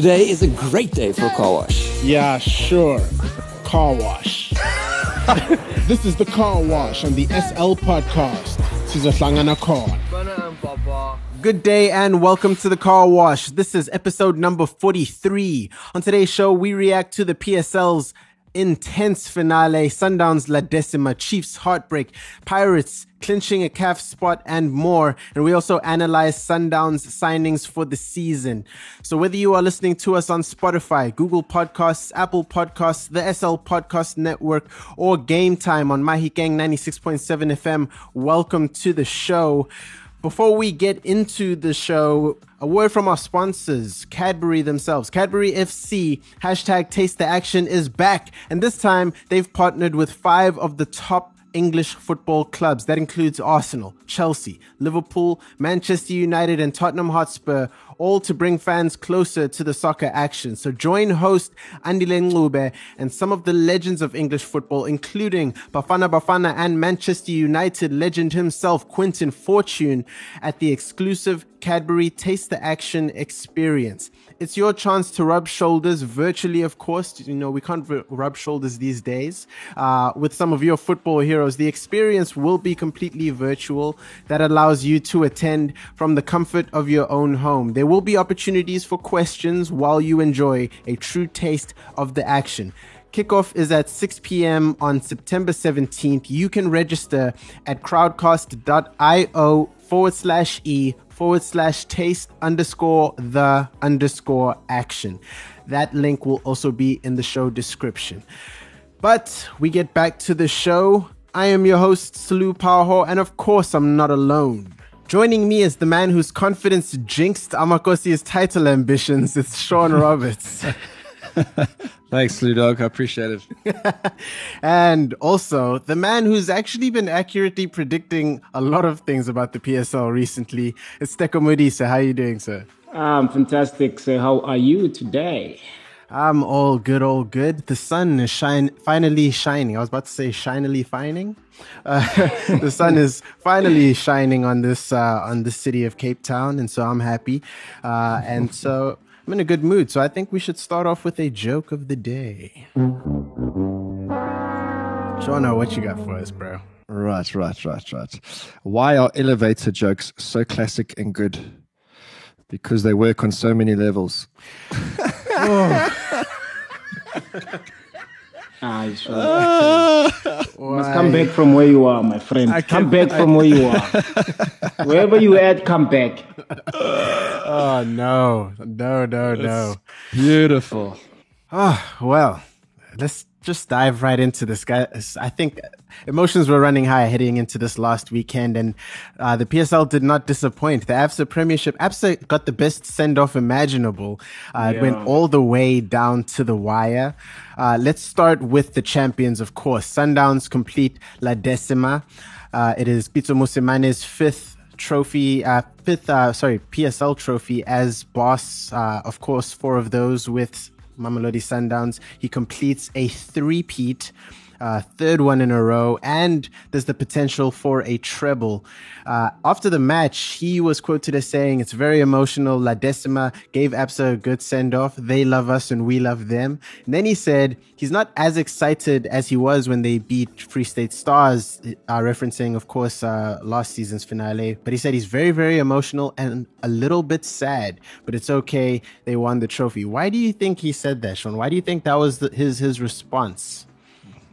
Today is a great day for a car wash. Yeah, sure. Car wash. this is the car wash on the SL podcast. Sizohlangana Car. Good day and welcome to the car wash. This is episode number 43. On today's show, we react to the PSL's intense finale, Sundowns La Decima, Chiefs heartbreak, Pirates clinching a CAF spot, and more. And we also analyze Sundowns signings for the season. So whether you are listening to us on Spotify, Google Podcasts, Apple Podcasts, the SL Podcast Network, or Game Time on Mahikeng 96.7 FM, welcome to the show. Before we get into the show, a word from our sponsors, Cadbury themselves. Cadbury FC, hashtag taste the action is back. And this time they've partnered with five of the top English football clubs. That includes Arsenal, Chelsea, Liverpool, Manchester United, and Tottenham Hotspur, all to bring fans closer to the soccer action. So join host Andile Ncube and some of the legends of English football, including Bafana Bafana and Manchester United legend himself, Quinton Fortune, at the exclusive Cadbury Taste the Action experience. It's your chance to rub shoulders virtually, of course. You know, we can't rub shoulders these days uh, with some of your football heroes. The experience will be completely virtual. That allows you to attend from the comfort of your own home. There will be opportunities for questions while you enjoy a true taste of the action. Kickoff is at 6 p.m. on September 17th. You can register at crowdcast.io forward slash e forward slash taste underscore the underscore action. That link will also be in the show description. But we get back to the show. I am your host, Salu Powerho, and of course, I'm not alone. Joining me is the man whose confidence jinxed Amakosi's title ambitions. It's Sean Roberts. Thanks, Ludog. I appreciate it. and also the man who's actually been accurately predicting a lot of things about the PSL recently. It's Teko Modise. How are you doing, sir? I'm fantastic. So, how are you today? I'm all good, all good. The sun is shine, finally shining. I was about to say shinily fining. Uh, the sun is finally shining on this uh, on the city of Cape Town, and so I'm happy. Uh, and so I'm in a good mood. So I think we should start off with a joke of the day. Shauna, what you got for us, bro? Right, right, right, right. Why are elevator jokes so classic and good? Because they work on so many levels. oh. Ah, you must come back from where you are, my friend. I come back from where you are. Wherever you at, come back. oh no, no, no, no. Beautiful. Oh well, let's just dive right into this guy. I think emotions were running high heading into this last weekend, and uh, the PSL did not disappoint. The ABSA Premiership, ABSA got the best send off imaginable. Uh, yeah. It went all the way down to the wire. Uh, let's start with the champions, of course. Sundowns complete La Decima. Uh, it is Pitso Mosimane's fifth trophy, uh, fifth, uh, sorry, PSL trophy as boss. Uh, of course, four of those with Mamelodi Sundowns. He completes a three-peat uh, third one in a row, and there's the potential for a treble. Uh, after the match, he was quoted as saying, It's very emotional. La Decima gave ABSA a good send off. They love us and we love them. And then he said he's not as excited as he was when they beat Free State Stars, uh, referencing, of course, uh, last season's finale. But he said he's very, very emotional and a little bit sad, but it's okay. They won the trophy. Why do you think he said that, Sean? Why do you think that was the, his, his response?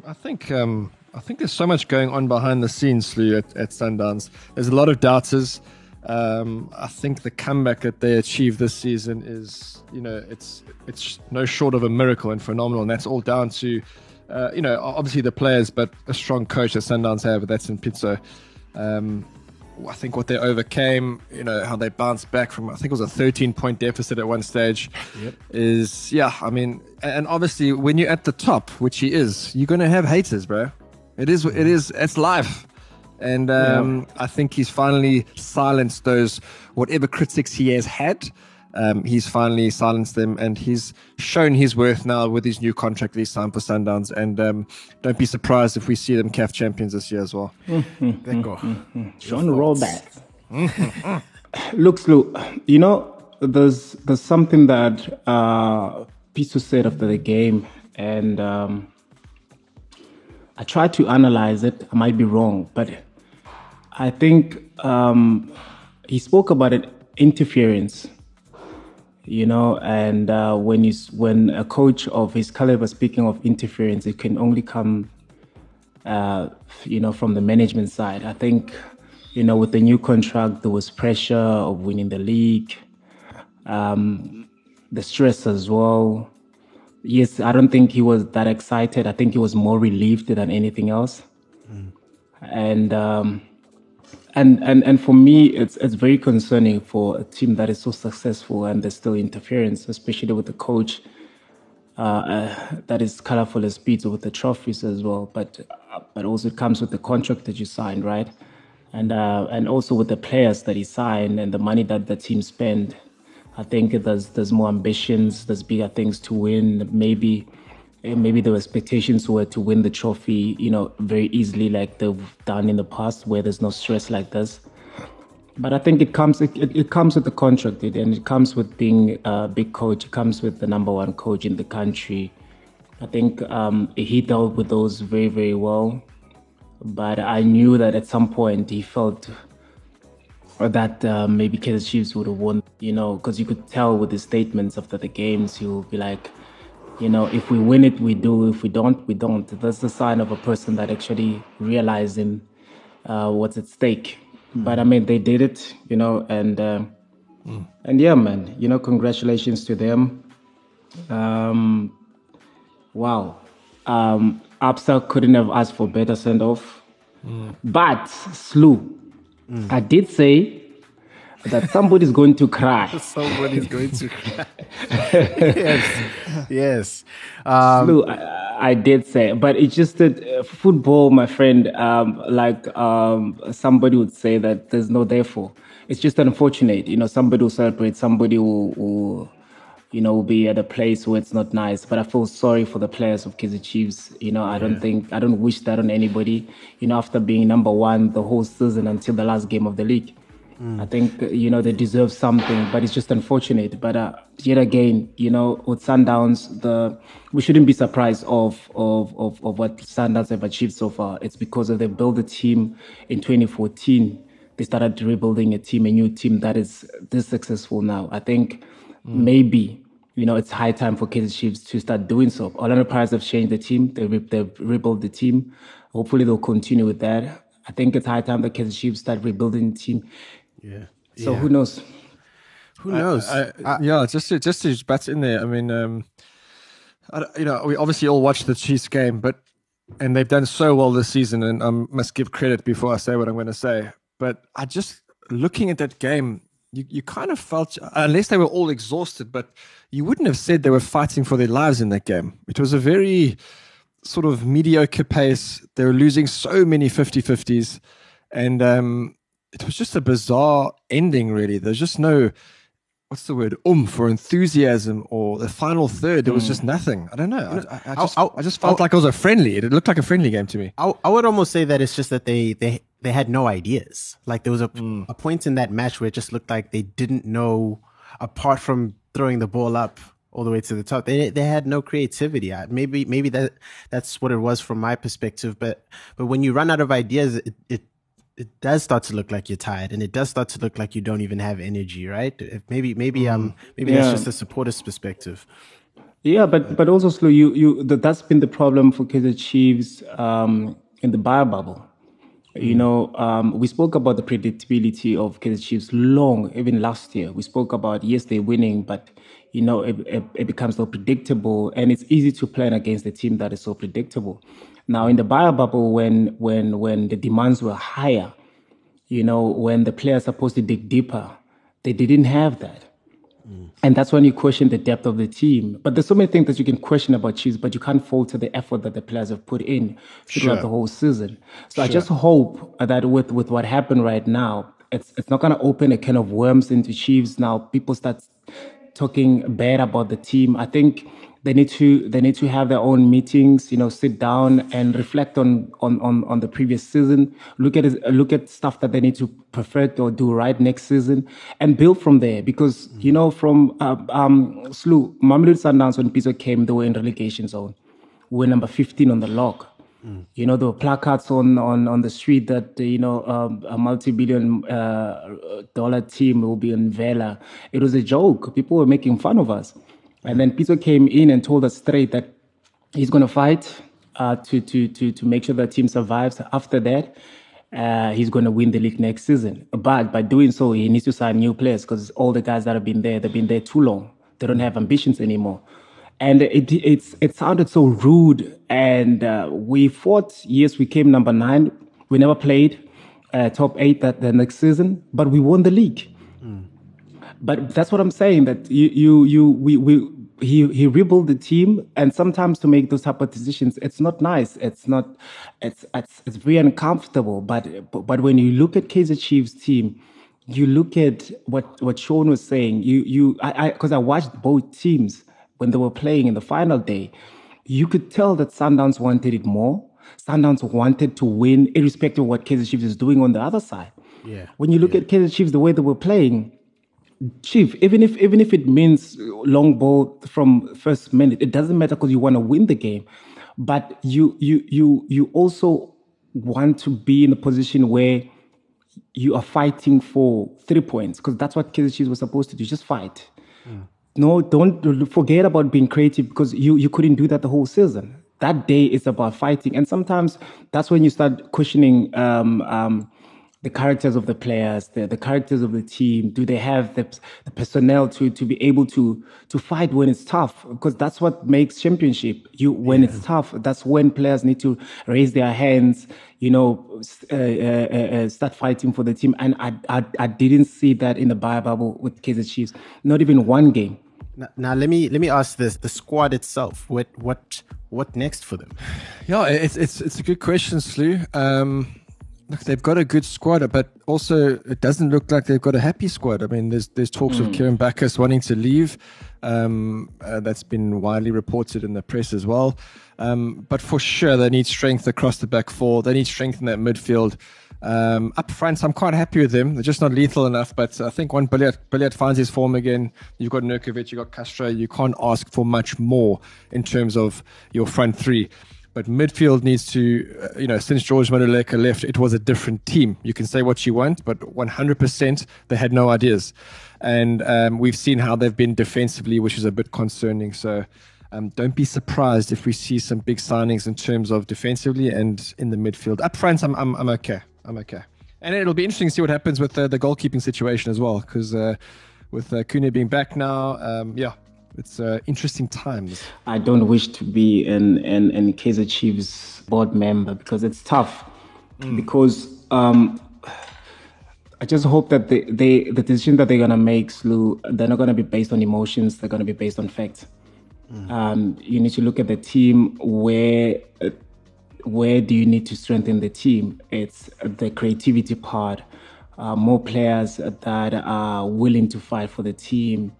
I think um, I think there's so much going on behind the scenes, Lou, at, at. There's a lot of doubters. Um, I think the comeback that they achieved this season is, you know, it's it's no short of a miracle and phenomenal, and that's all down to, uh, you know, obviously the players, but a strong coach that Sundowns have. That's in Pitso. Um, I think what they overcame, you know, how they bounced back from, I think it was a 13 point deficit at one stage, yep. is, yeah, I mean, and obviously when you're at the top, which he is, you're going to have haters, bro. It is, it is, it's life. And um, yeah. I think he's finally silenced those, whatever critics he has had um, he's finally silenced them and he's shown his worth now with his new contract this time for Sundowns. And um, don't be surprised if we see them CAF champions this year as well. Mm-hmm, mm-hmm, John Rollback. Look, Slu, you know, there's there's something that uh, Pitso said after the game, and um, I tried to analyze it. I might be wrong, but I think um, he spoke about it interference. You know, and uh, when you when a coach of his caliber speaking of interference, it can only come, uh, you know, from the management side. I think, you know, with the new contract, there was pressure of winning the league, um, the stress as well. Yes, I don't think he was that excited. I think he was more relieved than anything else. Mm. And um, and and and for me, it's it's very concerning for a team that is so successful and there's still interference, especially with the coach uh, uh, that is colorful as Beats with the trophies as well. But uh, but also it comes with the contract that you signed, right? And uh, and also with the players that he signed and the money that the team spend. I think there's there's more ambitions, there's bigger things to win. Maybe maybe the expectations were to win the trophy, you know, very easily like they've done in the past, where there's no stress like this. But I think it comes it, it comes with the contract, and it comes with being a big coach. It comes with the number one coach in the country. I think um, he dealt with those very very well. But I knew that at some point he felt that uh, maybe Kaizer Chiefs would have won, you know, because you could tell with his statements after the games, he would be like, you know, if we win it, we do. If we don't, we don't. That's the sign of a person that actually realizing uh, what's at stake. Mm. But I mean, they did it, you know, and uh, mm. and yeah, man, you know, congratulations to them. Um, wow, um, Absa couldn't have asked for better send off. Mm. But Slew, I did say that somebody's going to cry. somebody's going to cry. yes, yes. Um, I, I, did say, but it's just that uh, football, my friend, um, like um, somebody would say that there's no therefore. It's just unfortunate, you know. Somebody will celebrate, somebody will, will you know, will be at a place where it's not nice. But I feel sorry for the players of Kaizer Chiefs. You know, I yeah. don't think I don't wish that on anybody. You know, after being number one the whole season until the last game of the league. Mm. I think you know they deserve something, but it's just unfortunate. But uh, yet again, you know, with Sundowns, the we shouldn't be surprised of of of, of what Sundowns have achieved so far. It's because of they built a team in 2014. They started rebuilding a team, a new team that is this successful now. I think mm. maybe you know it's high time for Kaizer Chiefs to start doing so. Orlando Pirates have changed the team. They re- they've rebuilt the team. Hopefully they'll continue with that. I think it's high time that Kaizer Chiefs start rebuilding the team. Yeah. So yeah. who knows? Who knows? I, I, yeah, just to, just to bat in there. I mean, um, I, you know, we obviously all watched the Chiefs game, but and they've done so well this season, and I must give credit before I say what I'm going to say. But I just looking at that game, you, you kind of felt unless they were all exhausted, but you wouldn't have said they were fighting for their lives in that game. It was a very sort of mediocre pace. They were losing so many 50-50s. And um, it was just a bizarre ending, really. There's just no what's the word oomph or enthusiasm or the final third there was just hmm. nothing i don't know i, I just, I, I just felt like it was a friendly it looked like a friendly game to me I, I would almost say that it's just that they they they had no ideas like there was a, mm. a point in that match where it just looked like they didn't know apart from throwing the ball up all the way to the top they they had no creativity maybe maybe that that's what it was from my perspective but but when you run out of ideas it, it it does start to look like you're tired and it does start to look like you don't even have energy right maybe maybe um mm. maybe yeah. that's just a supporter's perspective yeah but but also slow you you that's been the problem for Kaizer Chiefs um in the bio bubble you mm. know um, we spoke about the predictability of Kaizer Chiefs long even last year we spoke about yes they're winning but you know it, it, it becomes so predictable and it's easy to plan against a team that is so predictable now, in the bio bubble, when when when the demands were higher, you know, when the players supposed to dig deeper, they didn't have that. Mm. And that's when you question the depth of the team. But there's so many things that you can question about Chiefs, but you can't falter the effort that the players have put in throughout sure. the whole season. So sure. I just hope that with, with what happened right now, it's it's not gonna open a can of worms into Chiefs. Now people start talking bad about the team. I think they need to they need to have their own meetings you know sit down and reflect on on on, on the previous season look at look at stuff that they need to perfect or do right next season and build from there because you know from uh, um Slu Mamelodi Sundowns when Pitso came they were in relegation zone we were number 15 on the log you know, there were placards on, on, on the street that, you know, um, a multi billion uh, dollar team will be in Mvela. It was a joke. People were making fun of us. And then Pitso came in and told us straight that he's going to fight uh, to, to, to, to make sure the team survives. After that, uh, he's going to win the league next season. But by doing so, he needs to sign new players because all the guys that have been there, they've been there too long. They don't have ambitions anymore and it it's it sounded so rude. And uh, we fought. Yes, we came number nine. We never played uh, top eight that the next season, but we won the league. But that's what I'm saying. That you you you we we. He he rebuilt the team, and sometimes to make those type of decisions, it's not nice. It's not, it's it's it's very uncomfortable. But but when you look at Kaizer Chiefs team, you look at what what Sean was saying. You you I because I, I watched both teams when they were playing in the final day, you could tell that Sundowns wanted it more. Sundowns wanted to win, irrespective of what Kaizer Chiefs is doing on the other side. Yeah. When you look yeah. at Kaizer Chiefs, the way they were playing, Chief, even if even if it means long ball from first minute, it doesn't matter because you want to win the game. But you you you you also want to be in a position where you are fighting for three points because that's what Kaizer Chiefs was supposed to do. Just fight. Mm no, don't forget about being creative because you, you couldn't do that the whole season. That day is about fighting. And sometimes that's when you start questioning um, um, the characters of the players, the, the characters of the team. Do they have the, the personnel to, to be able to, to fight when it's tough? Because that's what makes championship. You When yeah. it's tough, that's when players need to raise their hands, you know, uh, uh, uh, start fighting for the team. And I, I, I didn't see that in the Bible with Kaizer Chiefs, not even one game. Now, now, let me let me ask this: the squad itself, what what what next for them? Yeah, it's it's it's a good question, Slu. Um, look, they've got a good squad, but also it doesn't look like they've got a happy squad. I mean, there's there's talks mm. of Kearyn Baccus wanting to leave. Um, uh, that's been widely reported in the press as well. Um, but for sure, they need strength across the back four. They need strength in that midfield. Um, up front, I'm quite happy with them. They're just not lethal enough. But I think when Billiat finds his form again, you've got Nurkovic, you've got Castro. You can't ask for much more in terms of your front three. But midfield needs to, uh, you know, since George Maluleka left, it was a different team. You can say what you want, but 100% they had no ideas. And um, we've seen how they've been defensively, which is a bit concerning. So um, don't be surprised if we see some big signings in terms of defensively and in the midfield. Up front, I'm, I'm, I'm okay. I'm okay. And it'll be interesting to see what happens with uh, the goalkeeping situation as well, because uh, with uh, being back now, um, yeah, it's uh, interesting times. I don't wish to be an, an, an Kaizer Chiefs board member because it's tough. Mm. Because um, I just hope that they, they the decision that they're gonna make, Slu, they're not gonna be based on emotions. They're gonna be based on facts. Mm. Um, you need to look at the team where uh, where do you need to strengthen the team? It's the creativity part. Uh, more players that are willing to fight for the team.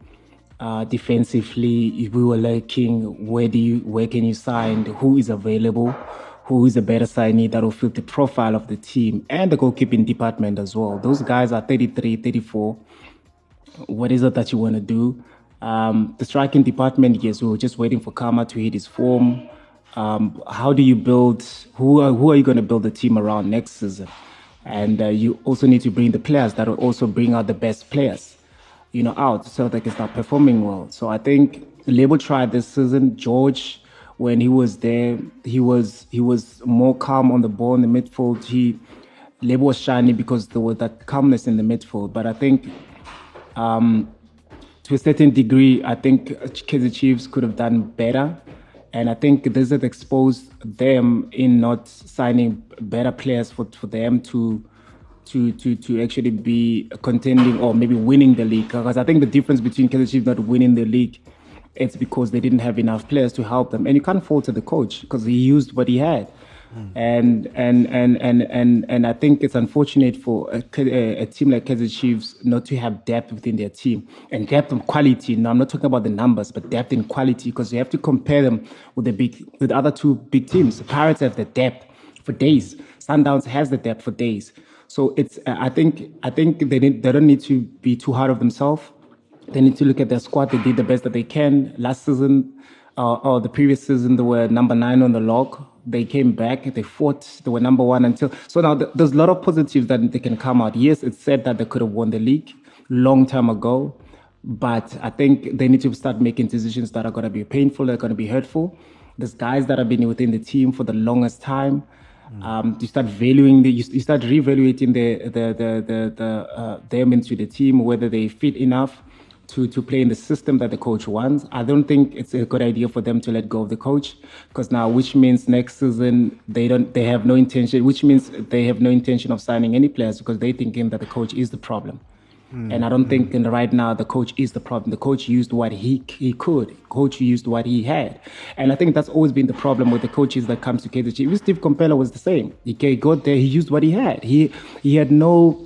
Uh, defensively, if we were looking, where do you, where can you sign? Who is available? Who is a better signee that will fit the profile of the team and the goalkeeping department as well? Those guys are 33, 34. What is it that you want to do? Um, the striking department, yes, we were just waiting for Khama to hit his form. Um, how do you build? Who are, who are you going to build the team around next season? And uh, you also need to bring the players that will also bring out the best players, you know, out so they can start performing well. So I think Lebo tried this season. George, when he was there, he was he was more calm on the ball in the midfield. He Lebo was shiny because there was that calmness in the midfield. But I think. Um, to a certain degree, I think Kaizer Chiefs could have done better and I think this has exposed them in not signing better players for, for them to to to to actually be contending or maybe winning the league. Because I think the difference between Kaizer Chiefs not winning the league, it's because they didn't have enough players to help them. And you can't fault the coach because he used what he had. Hmm. And, and and and and and I think it's unfortunate for a, a, a team like Kaizer Chiefs not to have depth within their team and depth and quality. Now I'm not talking about the numbers, but depth and quality because you have to compare them with the big with the other two big teams. The Pirates have the depth for days. Sundowns has the depth for days. So it's I think I think they need, they don't need to be too hard of themselves. They need to look at their squad. They did the best that they can last season. Uh, or the previous season, they were number nine on the log. They came back, they fought, they were number one until. So now th- there's a lot of positives that they can come out. Yes, it's said that they could have won the league long time ago, but I think they need to start making decisions that are going to be painful, that are going to be hurtful. There's guys that have been within the team for the longest time. Um, you start valuing the, you, you start reevaluating the the the the, the uh, them into the team whether they fit enough to to play in the system that the coach wants. I don't think it's a good idea for them to let go of the coach because now, which means next season they don't they have no intention, which means they have no intention of signing any players because they're thinking that the coach is the problem. Hmm. And I don't think in the right now the coach is the problem. The coach used what he he could. Coach used what he had, and I think that's always been the problem with the coaches that comes to Chiefs. Even Steve Komphela was the same. He got there, he used what he had. He he had no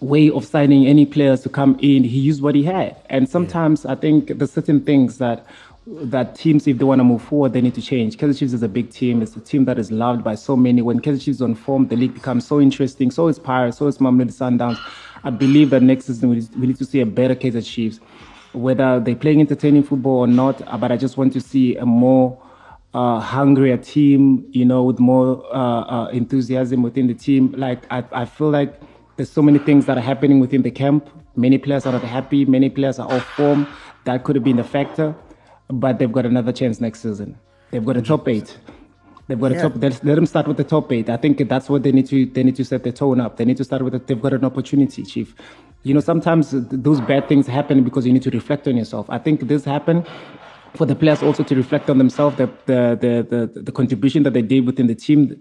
way of signing any players to come in. He used what he had, and sometimes I think there's certain things that that teams, if they want to move forward, they need to change. Kaizer Chiefs is a big team. It's a team that is loved by so many. When Kaizer Chiefs is on form, the league becomes so interesting. So is Pirates. So is Mamelodi Sundowns. I believe that next season we need to see a better Kaizer Chiefs, whether they're playing entertaining football or not. uh, But I just want to see a more uh, hungrier team, you know, with more uh, uh, enthusiasm within the team. Like I, I feel like there's so many things that are happening within the camp. Many players are not happy. Many players are off form. That could have been a factor, but they've got another chance next season. They've got a top eight. They've got a top. Let, let them start with the top eight. I think that's what they need to. They need to set their tone up. They need to start with. it. they've got an opportunity, chief. You know, sometimes those bad things happen because you need to reflect on yourself. I think this happened for the players also to reflect on themselves, the the the the, the contribution that they did within the team,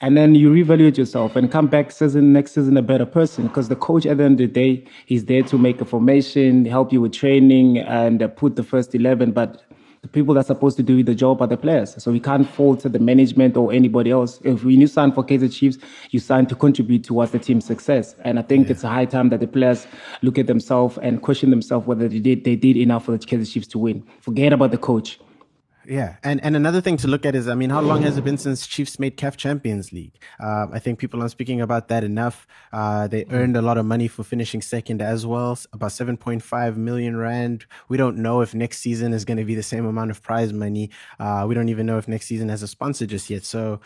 and then you reevaluate yourself and come back season next season a better person. Because the coach at the end of the day, he's there to make a formation, help you with training, and uh, put the first eleven, but. The people that are supposed to do the job are the players. So we can't fault the management or anybody else. If when you sign for Kaizer Chiefs, you sign to contribute towards the team's success. And I think it's a high time that the players look at themselves and question themselves whether they did they did enough for the Kaizer Chiefs to win. Forget about the coach. Yeah, and and another thing to look at is, I mean, how long has it been since Chiefs made CAF Champions League? Uh, I think people aren't speaking about that enough. Uh, they earned a lot of money for finishing second as well, about 7.5 million rand. We don't know if next season is going to be the same amount of prize money. Uh, we don't even know if next season has a sponsor just yet. So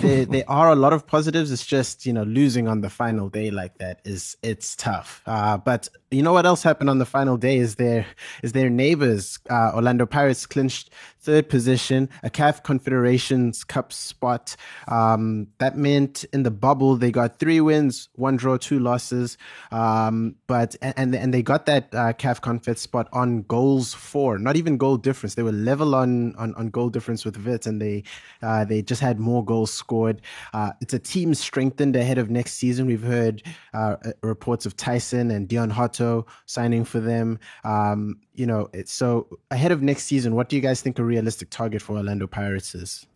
there, there are a lot of positives. It's just you know losing on the final day like that is it's tough. Uh, but you know what else happened on the final day is their is their neighbors uh, Orlando Pirates clinched third position, a CAF Confederations Cup spot. Um, that meant in the bubble they got three wins, one draw, two losses. Um, but and and they got that uh, CAF Confed spot on goals for, not even goal difference. They were level on on, on goal difference with Vit, and they uh, they just had more goals scored. Uh, it's a team strengthened ahead of next season. We've heard uh, uh, reports of Tyson and Deon Hotto signing for them. Um, you know, so ahead of next season. What do you guys think a realistic target for Orlando Pirates is?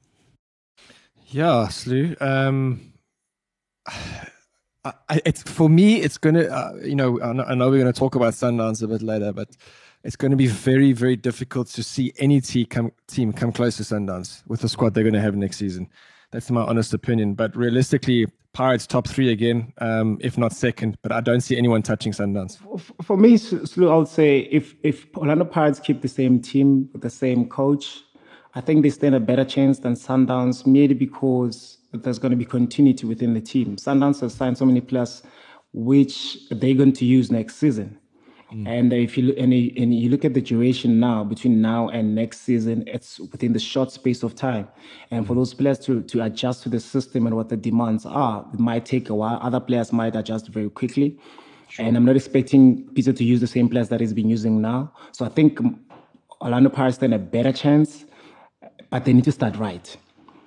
Yeah, Slew. Um, I- it's for me. It's gonna. Uh, you know, I know, I know we're gonna talk about Sundowns a bit later, but it's going to be very, very difficult to see any team come team come close to Sundowns with the squad they're going to have next season. That's my honest opinion. But realistically, Pirates top three again, um, if not second. But I don't see anyone touching Sundowns. For me, Slu, I would say if if Orlando Pirates keep the same team the same coach, I think they stand a better chance than Sundowns, merely because there's going to be continuity within the team. Sundowns has signed so many players, which they're going to use next season. Mm. And if you look, and you, and you look at the duration now between now and next season, it's within the short space of time. And for mm. those players to to adjust to the system and what the demands are, it might take a while. Other players might adjust very quickly. And I'm not expecting Peter to use the same players that he's been using now. So I think Orlando Pirates stand a better chance, but they need to start right.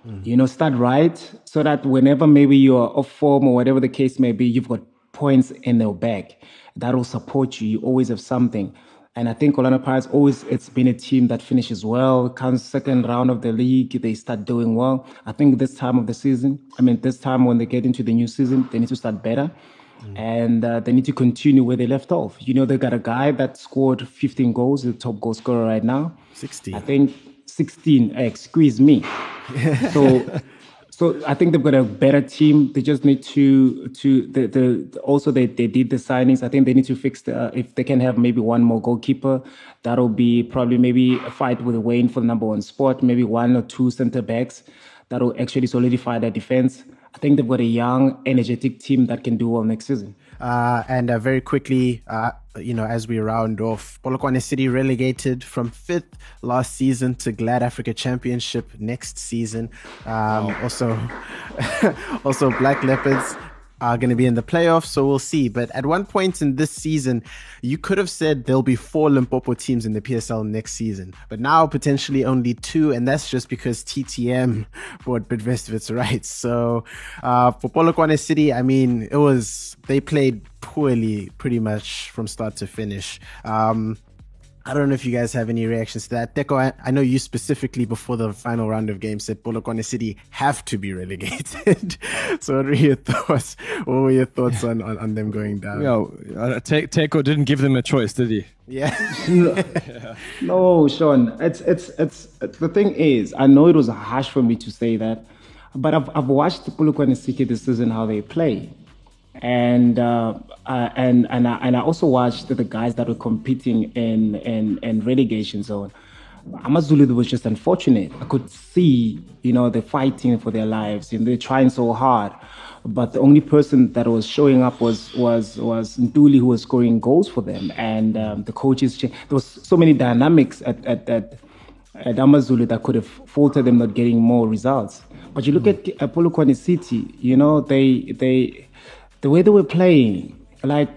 Mm. You know, start right so that whenever maybe you're off form or whatever the case may be, you've got points in their bag that will support you. You always have something. And I think Orlando Pirates always it's been a team that finishes well, comes second round of the league, they start doing well. I think this time of the season, I mean this time when they get into the new season, they need to start better. Mm. And uh, they need to continue where they left off. You know, they got a guy that scored 15 goals, the top goal scorer right now. 16. I think 16. Excuse me. so so I think they've got a better team. They just need to to the, the also they, they did the signings. I think they need to fix the uh, if they can have maybe one more goalkeeper. That'll be probably maybe a fight with Wayne for the number one spot. Maybe one or two center backs. That'll actually solidify their defense. I think they've got a young, energetic team that can do well next season. Uh, and uh, very quickly, uh, you know, as we round off, Polokwane City relegated from fifth last season to Glad Africa Championship next season. Um, wow. Also, also Black Leopards are going to be in the playoffs, so we'll see. But at one point in this season, you could have said there'll be four Limpopo teams in the PSL next season, but now potentially only two, and that's just because TTM bought Bidvest of its rights. So uh, for Polokwane City, I mean, it was they played poorly pretty much from start to finish. Um, I don't know if you guys have any reactions to that. Teko, I, I, know you specifically before the final round of games said Polokwane City have to be relegated. so what were your thoughts? What were your thoughts on, on, on them going down? Yeah, uh, Te- Teko didn't give them a choice, did he? Yeah. no, no, Sean. It's, it's it's the thing is, I know it was harsh for me to say that, but I've I've watched Polokwane City this season how they play and uh, uh, and and I, and I also watched the guys that were competing in in, in relegation zone. Amazulu was just unfortunate. I could see, you know, they're fighting for their lives and they're trying so hard. But the only person that was showing up was was was Ntuli, who was scoring goals for them. And um, the coaches, there was so many dynamics at at, at, at Amazulu that could have faulted them not getting more results. But you look mm. at Polokwane City, you know, they they the way they were playing, like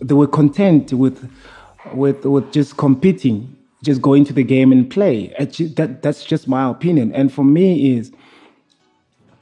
they were content with with with just competing, just going to the game and play. That that's just my opinion. And for me is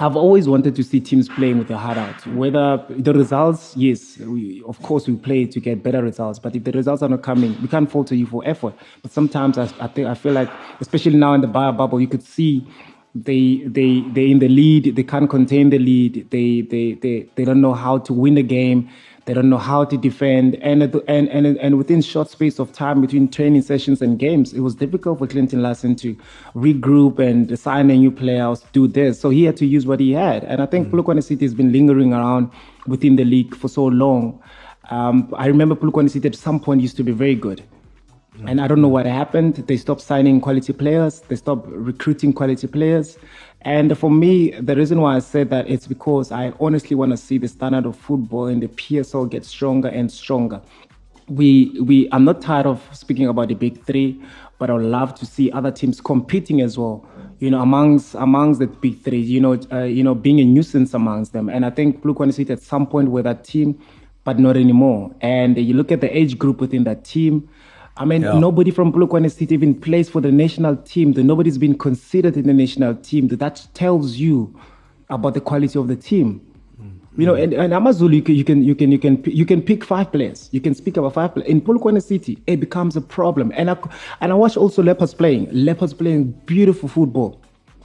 I've always wanted to see teams playing with their heart out. Whether the results, yes, we, of course we play to get better results. But if the results are not coming, we can't fault you for effort. But sometimes I, I think I feel like, especially now in the bio bubble, you could see they they they in the lead they can't contain the lead. They they they, they don't know how to win the game. They don't know how to defend. And and and and within short space of time between training sessions and games it was difficult for Clinton Larsen to regroup and sign a new player do this. So he had to use what he had. And I think mm. City has been lingering around within the league for so long. Um, I remember Polokwane City at some point used to be very good and I don't know what happened. They stopped signing quality players. They stopped recruiting quality players. And for me, the reason why I said that it's because I honestly want to see the standard of football in the PSL get stronger and stronger. We, we, I'm not tired of speaking about the big three, but I would love to see other teams competing as well. You know, amongst amongst the big three. You know, uh, you know, being a nuisance amongst them. And I think Blue City at some point with that team, but not anymore. And you look at the age group within that team I mean, yeah. nobody from Polokwane City even plays for the national team. That nobody's been considered in the national team. That tells you about the quality of the team. You know, mm. and, and Amazulu, you can, you can, you can, you can, you can pick five players. You can speak about five players. In Polokwane City, it becomes a problem. And I, and I watch also Leopards playing. Leopards playing beautiful football.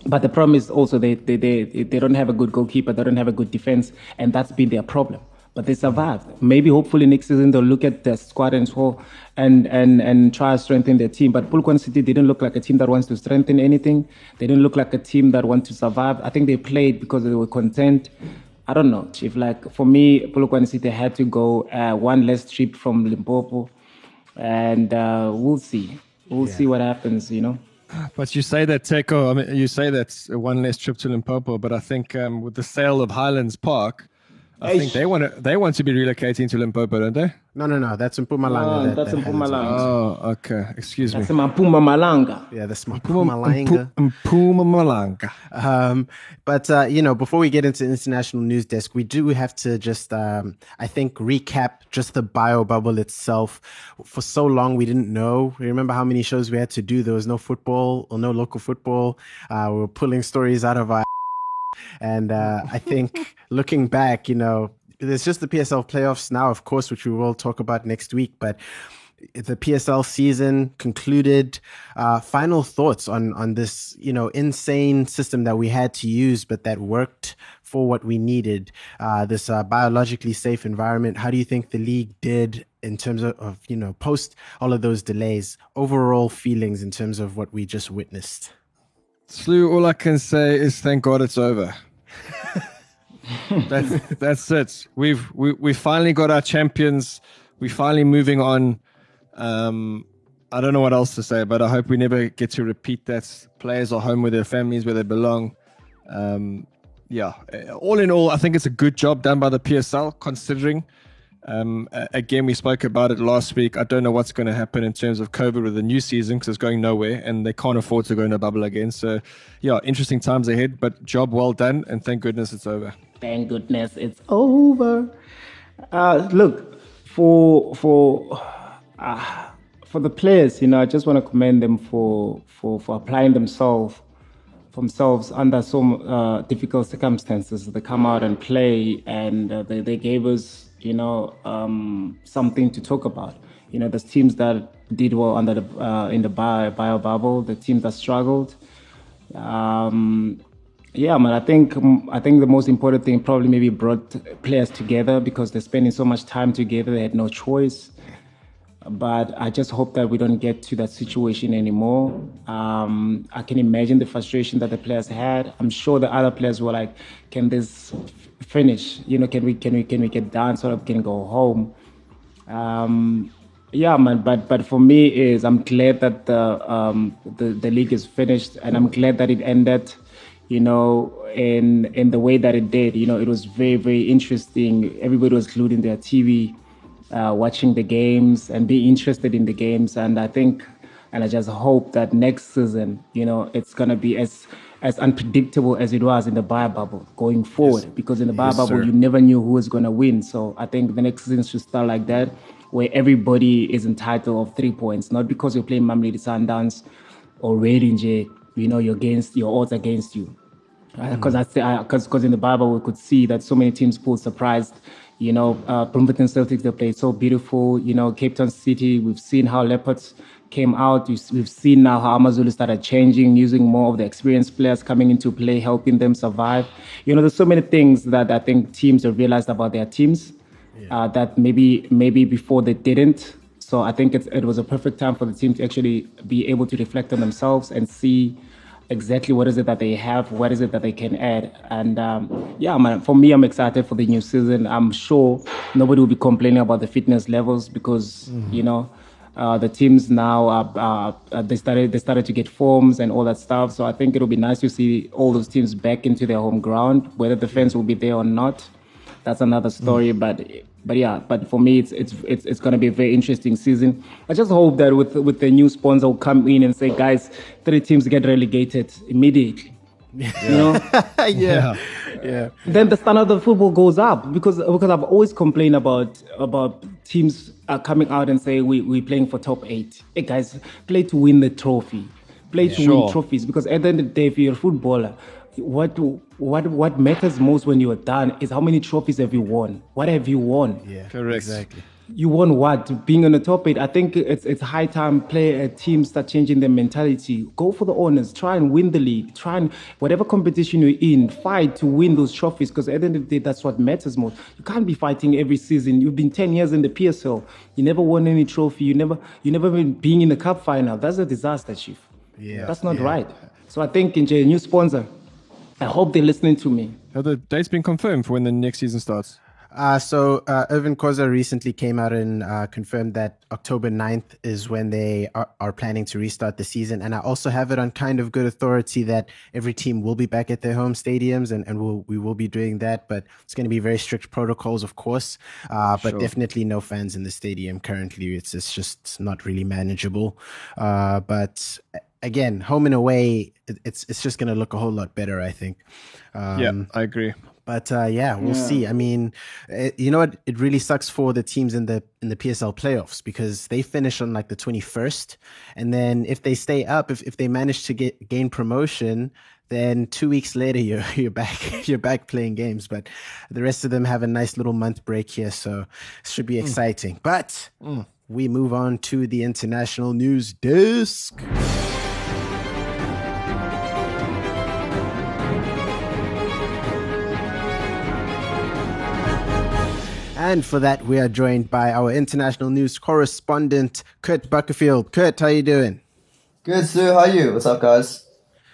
But the problem is also they, they, they, they don't have a good goalkeeper. They don't have a good defense. And that's been their problem but they survived. Maybe hopefully next season they'll look at the squad and so and and and try to strengthen their team. But Polokwane City didn't look like a team that wants to strengthen anything. They didn't look like a team that wants to survive. I think they played because they were content. I don't know, Chief. Like for me, Polokwane City had to go uh, one less trip from Limpopo, and uh, we'll see. We'll yeah. see what happens. You know. But you say that Teko, I mean, you say that's one less trip to Limpopo, but I think um, with the sale of Highlands Park, I think they want to they want to be relocating to Limpopo, don't they? No, no, no. That's in Mpumalanga. No, that's in Mpumalanga. Oh, okay. Excuse that's me. That's in Mpumalanga. Yeah, that's Mpumalanga. Mpumalanga. Um, but uh, you know, before we get into international news desk, we do have to just, um, I think, recap just the bio bubble itself. For so long, we didn't know. We remember how many shows we had to do. There was no football or no local football. Uh, we were pulling stories out of our and uh, I think looking back, you know, there's just the PSL playoffs now, of course, which we will talk about next week. But the PSL season concluded. Uh, final thoughts on on this, you know, insane system that we had to use, but that worked for what we needed. Uh, this uh, biologically safe environment. How do you think the league did in terms of, of, you know, post all of those delays? Overall feelings in terms of what we just witnessed. Slew, all I can say is thank God it's over. that's that's it. We've we we finally got our champions. We're finally moving on. Um, I don't know what else to say, but I hope we never get to repeat that. Players are home with their families, where they belong. Um, yeah, all in all, I think it's a good job done by the PSL, considering. Um, again, we spoke about it last week. I don't know what's going to happen in terms of COVID with the new season because it's going nowhere and they can't afford to go in a bubble again. So, yeah, interesting times ahead, but job well done. And thank goodness it's over. Thank goodness it's over. Uh, look, for for uh, for the players, you know, I just want to commend them for for for applying themselves themselves under some uh, difficult circumstances. They come out and play, and uh, they they gave us, you know, um, something to talk about. You know, there's teams that did well under the uh, in the bio, bio bubble, the teams that struggled. Um, yeah, man. I think I think the most important thing probably maybe brought players together because they're spending so much time together. They had no choice. But I just hope that we don't get to that situation anymore. Um, I can imagine the frustration that the players had. I'm sure the other players were like, "Can this finish? You know, can we can we can we get done? Sort of can go home." Um, yeah, man. But but for me is I'm glad that the um, the the league is finished, and I'm glad that it ended you know, in in the way that it did. You know, it was very very interesting. Everybody was glued in their TV, uh, watching the games and be interested in the games. And I think, and I just hope that next season, you know, it's gonna be as as unpredictable as it was in the bio bubble going forward. Yes. Because in the bio yes, bubble, sir. you never knew who was gonna win. So I think the next season should start like that, where everybody is entitled of three points, not because you're playing Mamelodi Sundowns or J you know, you're against your odds against you. Because mm. I because because in the Bible we could see that so many teams pulled surprised. You know, uh, Bloemfontein Celtics they played so beautiful. You know, Cape Town City we've seen how Leopards came out. We've seen now how Amazulu started changing, using more of the experienced players coming into play, helping them survive. You know, there's so many things that I think teams have realized about their teams yeah. uh, that maybe maybe before they didn't. So I think it was a perfect time for the team to actually be able to reflect on themselves and see exactly what is it that they have, what is it that they can add. And um, yeah, man, for me, I'm excited for the new season. I'm sure nobody will be complaining about the fitness levels because, mm-hmm. you know, uh, the teams now are, uh, they started they started to get forms and all that stuff. So I think it'll be nice to see all those teams back into their home ground, whether the fans will be there or not. That's another story, mm. but but yeah, but for me, it's it's it's, it's going to be a very interesting season. I just hope that with with the new sponsor will come in and say, guys, three teams get relegated immediately. Yeah. You know, yeah. yeah, yeah. Then the standard of football goes up because because I've always complained about about teams are coming out and say we we're playing for top eight. Hey guys, play to win the trophy, play yeah, to sure. win trophies because at the end of the day, if you're a footballer, what what what matters most when you are done is how many trophies have you won? What have you won? Yeah, correct. Exactly. You won what? Being on the top eight. I think it's it's high time play a uh, team start changing their mentality. Go for the honors. Try and win the league. Try and whatever competition you're in, fight to win those trophies. Because at the end of the day, that's what matters most. You can't be fighting every season. You've been ten years in the PSL. You never won any trophy. You never you never been being in the cup final. That's a disaster, chief. Yeah, that's not yeah. right. So I think in a new sponsor I hope they're listening to me. Have the dates been confirmed for when the next season starts? Uh, so uh, Irvin Khoza recently came out and uh, confirmed that October 9th is when they are, are, planning to restart the season. And I also have it on kind of good authority that every team will be back at their home stadiums and, and we'll, we will be doing that. But it's going to be very strict protocols, of course, uh, but sure. definitely no fans in the stadium currently. It's, it's just not really manageable. Uh, but again, home and away, it's it's just going to look a whole lot better, I think. Um, yeah, I agree. But uh, yeah, we'll yeah. see. I mean, it, eh, you know what? It really sucks for the teams in the in the PSL playoffs because they finish on like the twenty first, and then if they stay up, if, if they manage to get gain promotion, then two weeks later you're you're back you're back playing games. But the rest of them have a nice little month break here, so it should be mm. exciting. Mm. But mm we move on to the international news desk. And for that, we are joined by our international news correspondent, Kurt Buckerfield. Kurt, how you doing? Good, Sue. How are you? What's up, guys?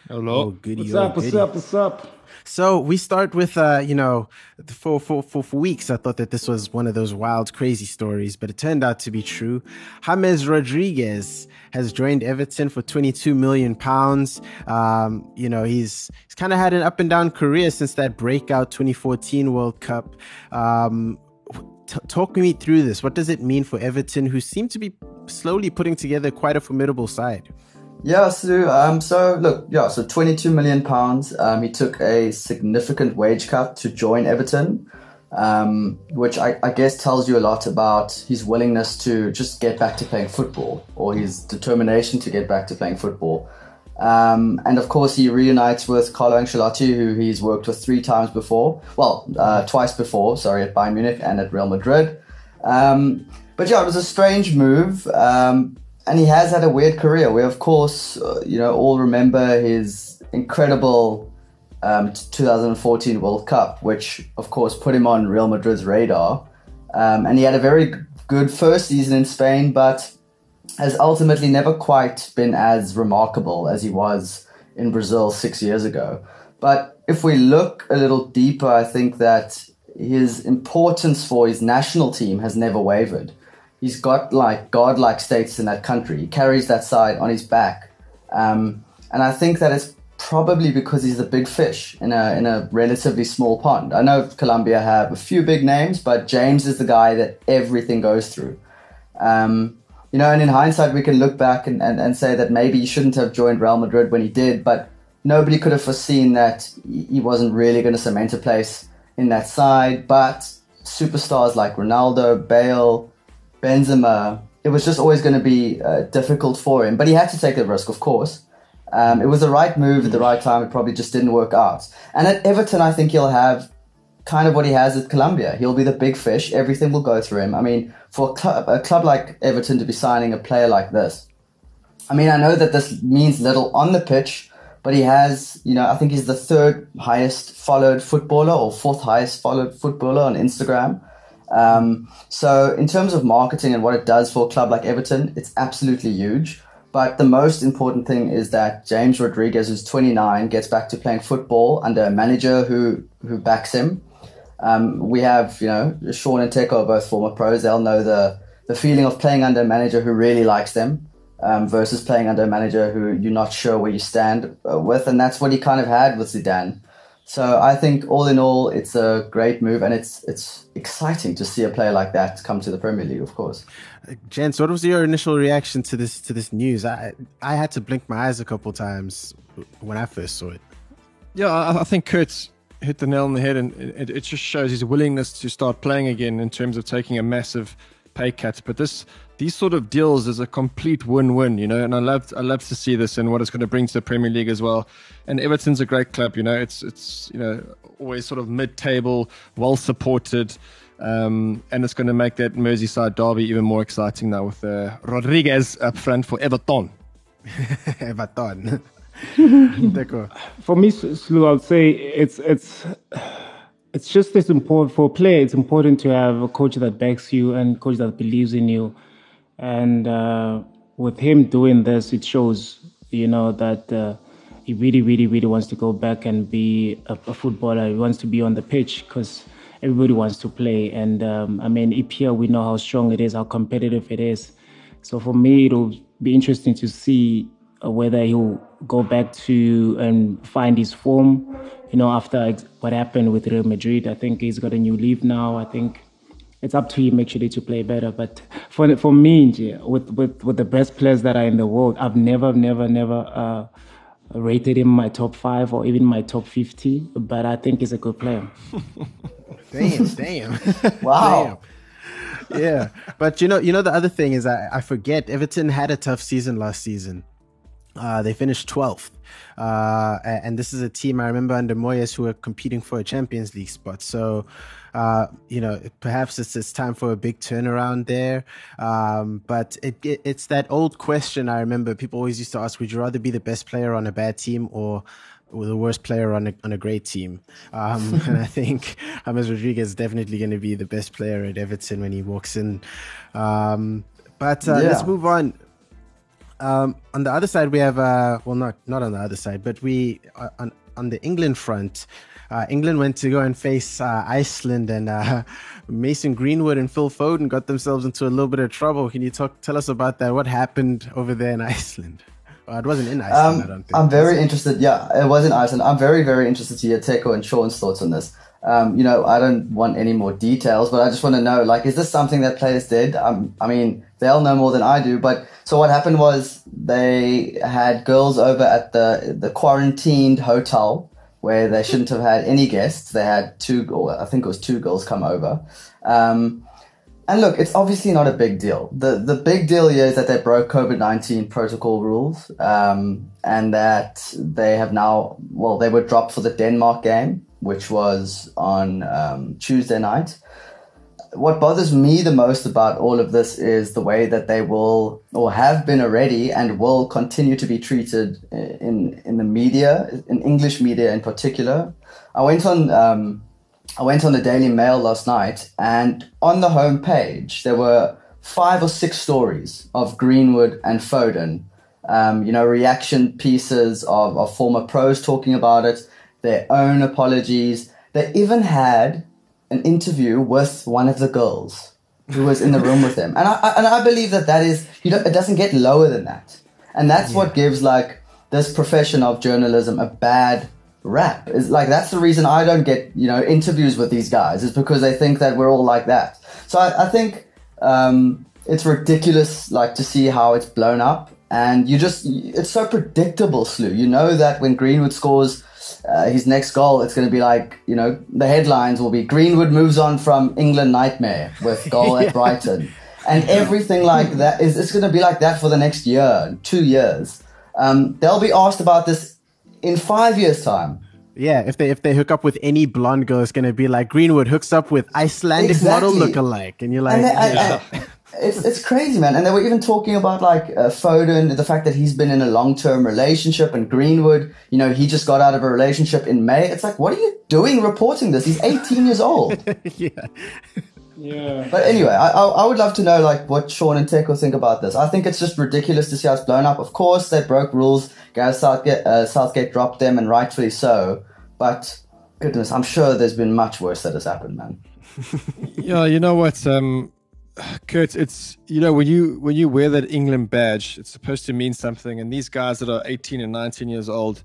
Hello. Oh, goody, What's oh, up? What's up? What's up? So we start with, uh, you know, for, for, for, for weeks, I thought that this was one of those wild, crazy stories, but it turned out to be true. James Rodriguez has joined Everton for 22 million pounds. Um, you know, he's, he's kind of had an up and down career since that breakout 2014 World Cup. Um, talk me through this. What does it mean for Everton, who seem to be slowly putting together quite a formidable side? Yeah, Sue. Um, so look, yeah, so twenty-two million pounds. Um, he took a significant wage cut to join Everton, um, which I, I guess tells you a lot about his willingness to just get back to playing football or his determination to get back to playing football. Um, and of course, he reunites with Carlo Ancelotti, who he's worked with three times before. Well, uh, twice before, sorry, at Bayern Munich and at Real Madrid. Um, but yeah, it was a strange move. Um, and he has had a weird career. We, of course, uh, you know, all remember his incredible um, 2014 World Cup, which, of course, put him on Real Madrid's radar. Um, and he had a very good first season in Spain, but has ultimately never quite been as remarkable as he was in Brazil six years ago. But if we look a little deeper, I think that his importance for his national team has never wavered. He's got like godlike status in that country. He carries that side on his back. Um, and I think that it's probably because he's a big fish in a, in a relatively small pond. I know Colombia have a few big names, but James is the guy that everything goes through. Um, you know, and in hindsight, we can look back and, and, and say that maybe he shouldn't have joined Real Madrid when he did, but nobody could have foreseen that he wasn't really going to cement a place in that side. But superstars like Ronaldo, Bale, Benzema, it was just always going to be uh, difficult for him. But he had to take the risk, of course. Um, it was the right move at the right time. It probably just didn't work out. And at Everton, I think he'll have kind of what he has at Colombia. He'll be the big fish. Everything will go through him. I mean, for a club, a club like Everton to be signing a player like this, I mean, I know that this means little on the pitch, but he has, you know, I think he's the third highest followed footballer or fourth highest followed footballer on Instagram. Um, so in terms of marketing and what it does for a club like Everton, it's absolutely huge. But the most important thing is that James Rodriguez, who's 29, gets back to playing football under a manager who, who backs him. Um, we have, you know, Sean and Teko are both former pros. They'll know the, the feeling of playing under a manager who really likes them um, versus playing under a manager who you're not sure where you stand uh, with. And that's what he kind of had with Zidane. So I think all in all, it's a great move, and it's it's exciting to see a player like that come to the Premier League. Of course, Jens, what was your initial reaction to this to this news? I I had to blink my eyes a couple times when I first saw it. Yeah, I, I think Kurt's hit the nail on the head, and it, it just shows his willingness to start playing again in terms of taking a massive pay cut. But this these sort of deals is a complete win-win, you know. And I love I love to see this and what it's going to bring to the Premier League as well. And Everton's a great club, you know. It's it's you know always sort of mid-table, well supported. Um, and it's going to make that Merseyside derby even more exciting now with uh, Rodriguez up front for Everton. Everton. Teko. For me, Slu, I would say it's it's it's just as important for a player. It's important to have a coach that backs you and coach that believes in you. And uh, with him doing this, it shows, you know, that uh, he really, really, really wants to go back and be a, a footballer. He wants to be on the pitch because everybody wants to play. And um, I mean, EPL, we know how strong it is, how competitive it is. So for me, it'll be interesting to see whether he'll go back to and find his form. You know, after what happened with Real Madrid, I think he's got a new leaf now. I think it's up to him actually to play better. But for for me, with with with the best players that are in the world, I've never, never, never uh, rated him my top five or even my top fifty. But I think he's a good player. Damn, damn. Wow. Damn. Yeah. But you know, you know the other thing is I, I forget Everton had a tough season last season. Uh, they finished 12th. Uh, and this is a team I remember under Moyes who were competing for a Champions League spot. So, uh, you know, perhaps it's, it's time for a big turnaround there. Um, but it, it, it's that old question I remember people always used to ask would you rather be the best player on a bad team or the worst player on a, on a great team. Um, and I think James Rodriguez is definitely going to be the best player at Everton when he walks in. Um, but uh, yeah. let's move on. Um, on the other side, we have uh, well, not not on the other side, but we uh, on on the England front. Uh, England went to go and face uh, Iceland, and uh, Mason Greenwood and Phil Foden got themselves into a little bit of trouble. Can you talk tell us about that? What happened over there in Iceland? Well, it wasn't in Iceland. Um, I don't think. I'm very interested. Yeah, it was in Iceland. I'm very very interested to hear Teko and Sean's thoughts on this. Um, you know, I don't want any more details, but I just want to know, like, is this something that players did? Um, I mean, they'll know more than I do, but so what happened was they had girls over at the, the quarantined hotel where they shouldn't have had any guests. They had two, or I think it was two girls come over. Um, and look, it's obviously not a big deal. The the big deal here is that they broke COVID nineteen protocol rules, um, and that they have now well, they were dropped for the Denmark game, which was on um, Tuesday night. What bothers me the most about all of this is the way that they will, or have been already, and will continue to be treated in in the media, in English media in particular. I went on. Um, I went on the Daily Mail last night, and on the home page there were five or six stories of Greenwood and Foden. Um, you know, reaction pieces of, of former pros talking about it, their own apologies. They even had an interview with one of the girls who was in the room with them, and I, I and I believe that that is you know it doesn't get lower than that, and that's yeah. what gives like this profession of journalism a bad rap. Is like that's the reason I don't get you know interviews with these guys is because they think that we're all like that. So I, I think um, it's ridiculous like to see how it's blown up, and you just it's so predictable, Slew. You know that when Greenwood scores. Uh, his next goal, it's going to be like, you know, the headlines will be Greenwood moves on from England nightmare with goal yeah. at Brighton. And everything like that is, it's going to be like that for the next year, two years. Um, they'll be asked about this in five years' time. Yeah, if they if they hook up with any blonde girl, it's gonna be like Greenwood hooks up with Icelandic exactly. model lookalike, and you're like, and they, yeah. It's it's crazy, man. And they were even talking about like uh, Foden, the fact that he's been in a long term relationship, and Greenwood, you know, he just got out of a relationship in May. It's like, what are you doing reporting this? He's 18 years old. yeah. Yeah. But anyway, I, I, I would love to know like what Sean and Teko think about this. I think it's just ridiculous to see how it's blown up. Of course, they broke rules. Gareth Southgate, uh, Southgate dropped them, and rightfully so. But goodness, I'm sure there's been much worse that has happened, man. yeah, you know what, um, Kurt, it's you know when you when you wear that England badge, it's supposed to mean something. And these guys that are 18 and 19 years old,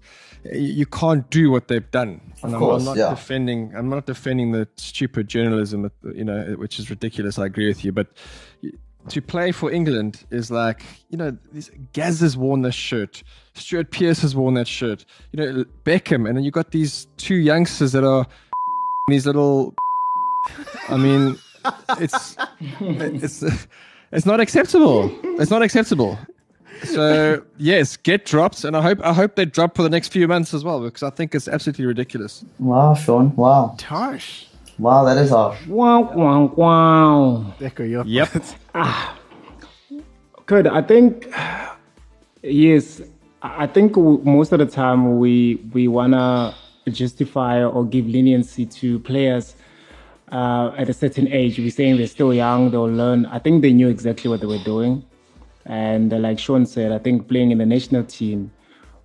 you can't do what they've done. Of and course, I'm, not yeah. defending. I'm not defending the stupid journalism, you know, which is ridiculous. I agree with you, but to play for England is like, you know, this, Gaz has worn this shirt, Stuart Pearce has worn that shirt, you know, Beckham, and then you got these two youngsters that are these little. I mean, it's it's it's not acceptable. It's not acceptable. So yes, get dropped, and I hope I hope they drop for the next few months as well because I think it's absolutely ridiculous. Wow, Sean! Wow, harsh. Wow, that is harsh. Wow, wow, wow. Yep. ah. Good. I think yes. I think most of the time we we wanna justify or give leniency to players uh, at a certain age. We're saying they're still young, they'll learn. I think they knew exactly what they were doing. And uh, like Sean said, I think playing in the national team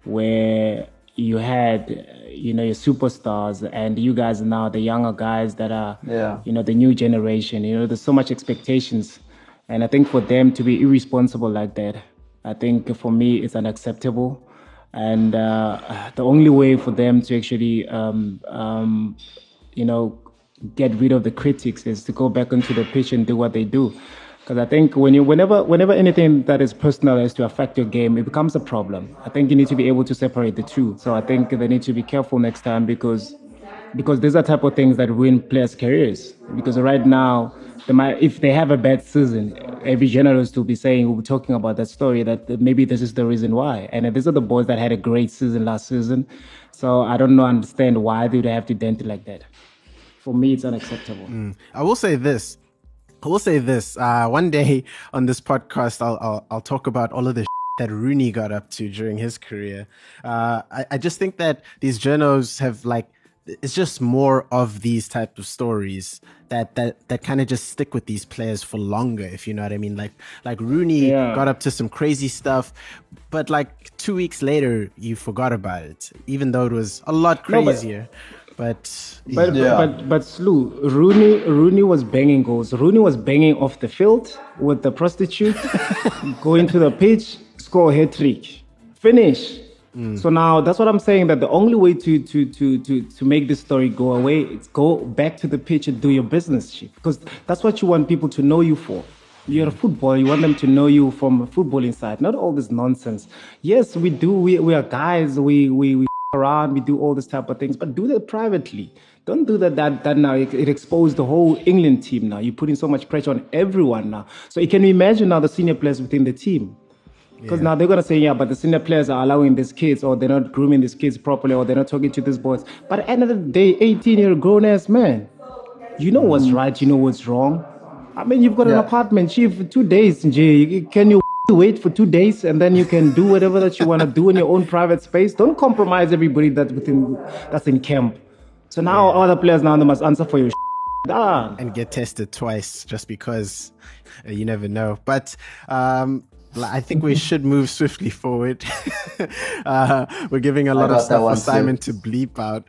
where you had, you know, your superstars and you guys are now the younger guys that are, yeah. you know, the new generation. You know, there's so much expectations. And I think for them to be irresponsible like that, I think for me it's unacceptable. And uh, the only way for them to actually, um, um, you know, get rid of the critics is to go back into the pitch and do what they do. Because I think when you, whenever, whenever anything that is personal is to affect your game, it becomes a problem. I think you need to be able to separate the two. So I think they need to be careful next time because because these are type of things that ruin players' careers. Because right now, they might, if they have a bad season, every journalist will be saying, we'll be talking about that story that maybe this is the reason why. And these are the boys that had a great season last season. So I don't know, understand why they would have to dent it like that. For me, it's unacceptable. Mm. I will say this. I will say this. Uh, one day on this podcast, I'll, I'll, I'll talk about all of the that Rooney got up to during his career. Uh, I, I just think that these journals have like it's just more of these type of stories that that that kind of just stick with these players for longer if you know what i mean like like rooney yeah. got up to some crazy stuff but like two weeks later you forgot about it even though it was a lot crazier no, but but, but yeah. but but Slew Rooney Rooney was banging goals. Rooney was banging off the field with the prostitute, going to the pitch, score a hat trick, finish. Mm. So now that's what I'm saying. That the only way to to to to to make this story go away is go back to the pitch and do your business, chief. Because that's what you want people to know you for. You're a footballer. You want them to know you from a footballing side, not all this nonsense. Yes, we do. We we are guys. We we we around. We do all this type of things, but do that privately. Don't do that. That that now it, it exposed the whole England team. Now you're putting so much pressure on everyone now. So you can imagine now the senior players within the team because yeah. now they're gonna say, yeah, but the senior players are allowing these kids, or they're not grooming these kids properly, or they're not talking to these boys. But at the end of the day, 18 year grown ass man, you know what's mm. right, you know what's wrong. I mean, you've got yeah. an apartment, chief, for two days, Jay. Can you wait for two days and then you can do whatever that you want to do in your own private space? Don't compromise everybody that's within that's in camp. So now yeah. other players now they must answer for your. Ah. And get tested twice just because uh, you never know. But um, I think we should move swiftly forward. uh, we're giving a lot of stuff for Simon too. to bleep out.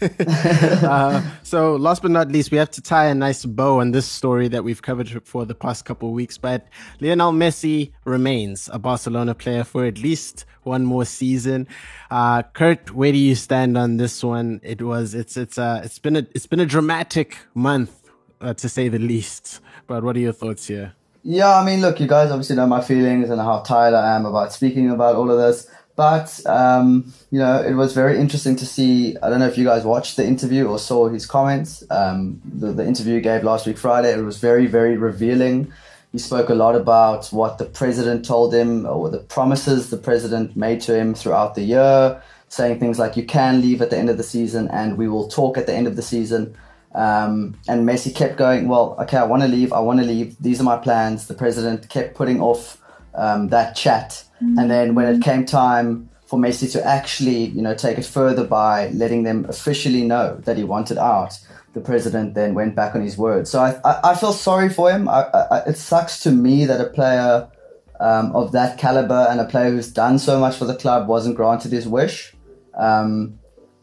uh, so, last but not least, we have to tie a nice bow on this story that we've covered for the past couple of weeks. But Lionel Messi remains a Barcelona player for at least one more season. Uh, Kurt, where do you stand on this one? It was it's it's uh it's been a it's been a dramatic month uh, to say the least. But what are your thoughts here? Yeah, I mean, look, you guys obviously know my feelings and how tired I am about speaking about all of this. But, um, you know, it was very interesting to see. I don't know if you guys watched the interview or saw his comments. Um, the, the interview he gave last week, Friday, it was very, very revealing. He spoke a lot about what the president told him or the promises the president made to him throughout the year, saying things like, you can leave at the end of the season and we will talk at the end of the season. Um, and Messi kept going, well, okay, I want to leave. I want to leave. These are my plans. The president kept putting off um, that chat. Mm-hmm. And then when it came time for Messi to actually, you know, take it further by letting them officially know that he wanted out, the president then went back on his word. So I, I, I feel sorry for him. I, I, it sucks to me that a player um, of that caliber and a player who's done so much for the club wasn't granted his wish. Um,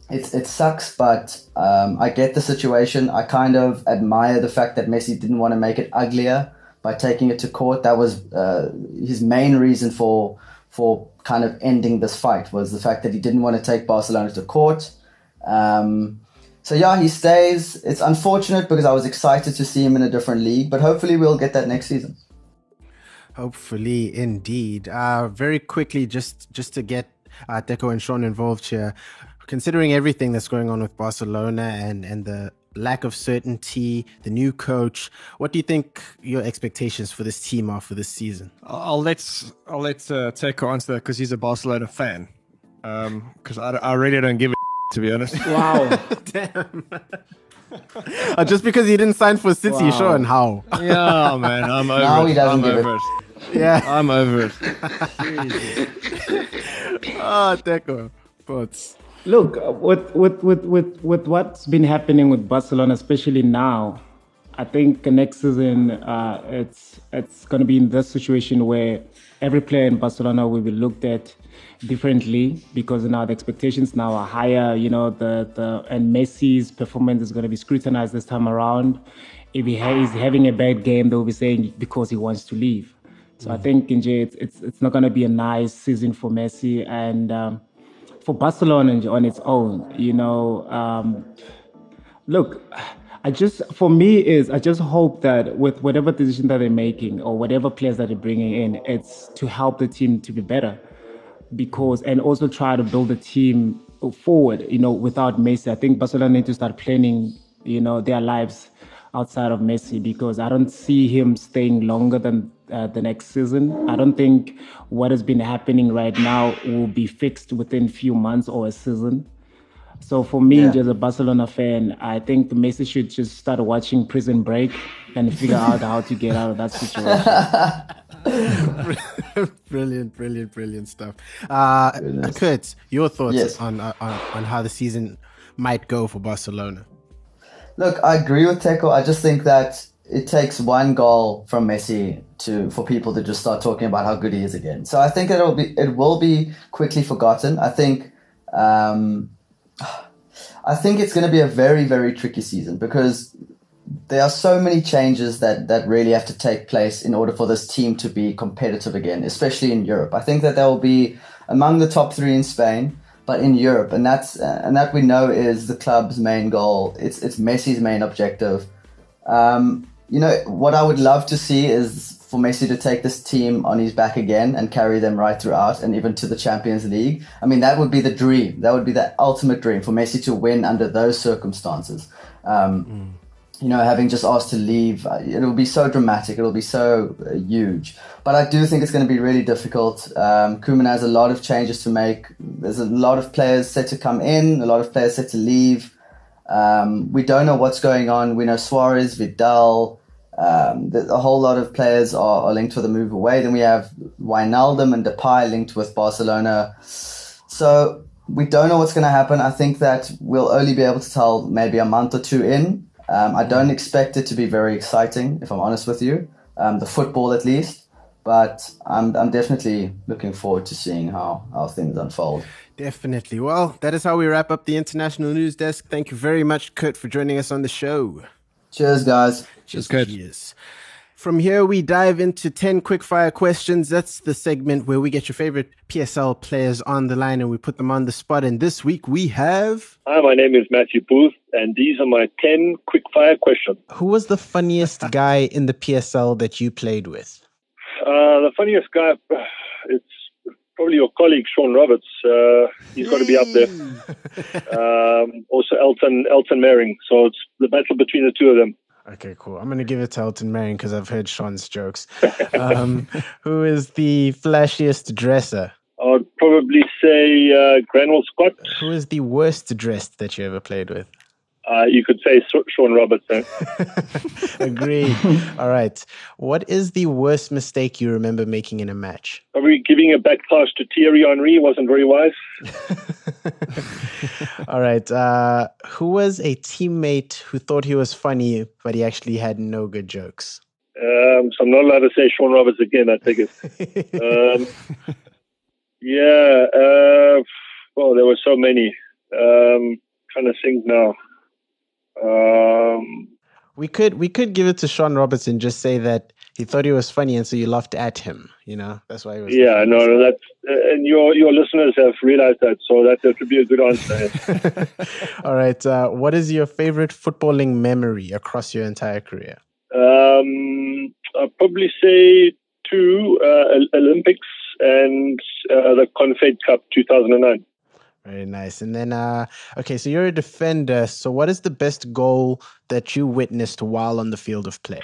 it, it sucks, but um, I get the situation. I kind of admire the fact that Messi didn't want to make it uglier by taking it to court. That was uh, his main reason for for kind of ending this fight was the fact that he didn't want to take Barcelona to court. Um, so yeah, he stays. It's unfortunate because I was excited to see him in a different league, but hopefully we'll get that next season. Hopefully, indeed. Uh, very quickly, just just to get uh, Teko and Sean involved here considering everything that's going on with Barcelona and and the lack of certainty, the new coach, what do you think your expectations for this team are for this season? I'll let I'll let uh, Teko answer that because he's a Barcelona fan. Because um, I, I really don't give a to be honest. Wow, damn. uh, just because he didn't sign for City, wow. and how? Yeah, man, I'm over now it. He doesn't I'm give over it. it. Yeah, I'm over it. oh, Teko, thoughts. Look, with, with, with, with, with what's been happening with Barcelona, especially now, I think next season uh, it's it's going to be in this situation where every player in Barcelona will be looked at differently because now the expectations now are higher. You know, the the and Messi's performance is going to be scrutinized this time around. If he is having a bad game, they'll be saying because he wants to leave. So mm I think in it's, it's it's not going to be a nice season for Messi and. Um, for Barcelona on its own, you know, um, look, I just for me is I just hope that with whatever decision that they're making or whatever players that they're bringing in, it's to help the team to be better, because and also try to build a team forward, you know, without Messi. I think Barcelona need to start planning, you know, their lives outside of Messi because I don't see him staying longer than uh, the next season. I don't think what has been happening right now will be fixed within few months or a season. So for me, Yeah. as a Barcelona fan, I think Messi should just start watching Prison Break and figure out how to get out of that situation. brilliant, brilliant, brilliant stuff. Uh, Kurt, your thoughts Yes. on, on on how the season might go for Barcelona? Look, I agree with Teko. I just think that it takes one goal from Messi to for people to just start talking about how good he is again. So I think it'll be it will be quickly forgotten. I think um, I think it's going to be a very very tricky season because there are so many changes that that really have to take place in order for this team to be competitive again, especially in Europe. I think that they will be among the top three in Spain, but in Europe, and that's and that we know is the club's main goal. It's it's Messi's main objective. Um, you know what I would love to see is for Messi to take this team on his back again and carry them right throughout and even to the Champions League. I mean, that would be the dream. That would be the ultimate dream for Messi to win under those circumstances. Um, you know, having just asked to leave, uh, it'll be so dramatic. It'll be so uh, huge. But I do think it's going to be really difficult. Um, Koeman has a lot of changes to make. There's a lot of players set to come in, a lot of players set to leave. Um, we don't know what's going on. We know Suarez, Vidal, um, a whole lot of players are, are linked with a move away. Then we have Wijnaldum and Depay linked with Barcelona. So we don't know what's going to happen. I think that we'll only be able to tell maybe a month or two in. Um, I don't expect it to be very exciting, if I'm honest with you, um, the football at least. But I'm, I'm definitely looking forward to seeing how, how things unfold. Definitely. Well, that is how we wrap up the international news desk. Thank you very much, Kurt, for joining us on the show. Cheers, guys. Just good. Cheers. From here, we dive into 10 quickfire questions. That's the segment where we get your favorite PSL players on the line and we put them on the spot. And this week we have. Hi, my name is Matthew Booth, and these are my 10 quick-fire questions. Who was the funniest guy in the PSL that you played with? Uh, the funniest guy, it's probably your colleague, Sean Roberts. Uh, he's got to be up there. Um, also, Elton Elton Mering. So it's the battle between the two of them. Okay, cool. I'm going to give it to Elton Marion because I've heard Sean's jokes. Um, who is the flashiest dresser? I'd probably say uh, Granville Scott. Who is the worst dressed that you ever played with? Uh, you could say Sean Robertson. Agree. All right. What is the worst mistake you remember making in a match? Probably giving a back pass to Thierry Henry wasn't very wise. All right. Uh, who was a teammate who thought he was funny, but he actually had no good jokes? Um, so I'm not allowed to say Sean Roberts again, I think it. Um, yeah, uh, well, there were so many. Um, trying to think now. Um, we could we could give it to Sean Roberts and just say that he thought he was funny, and so you laughed at him. You know, that's why he was. yeah, no, no, that's uh, and your your listeners have realized that, so that that would be a good answer. All right. Uh, what is your favorite footballing memory across your entire career? um, I'll probably say two uh, Olympics and uh, the Confed Cup 2009. Very nice. And then, uh, okay, so you're a defender. So, what is the best goal that you witnessed while on the field of play?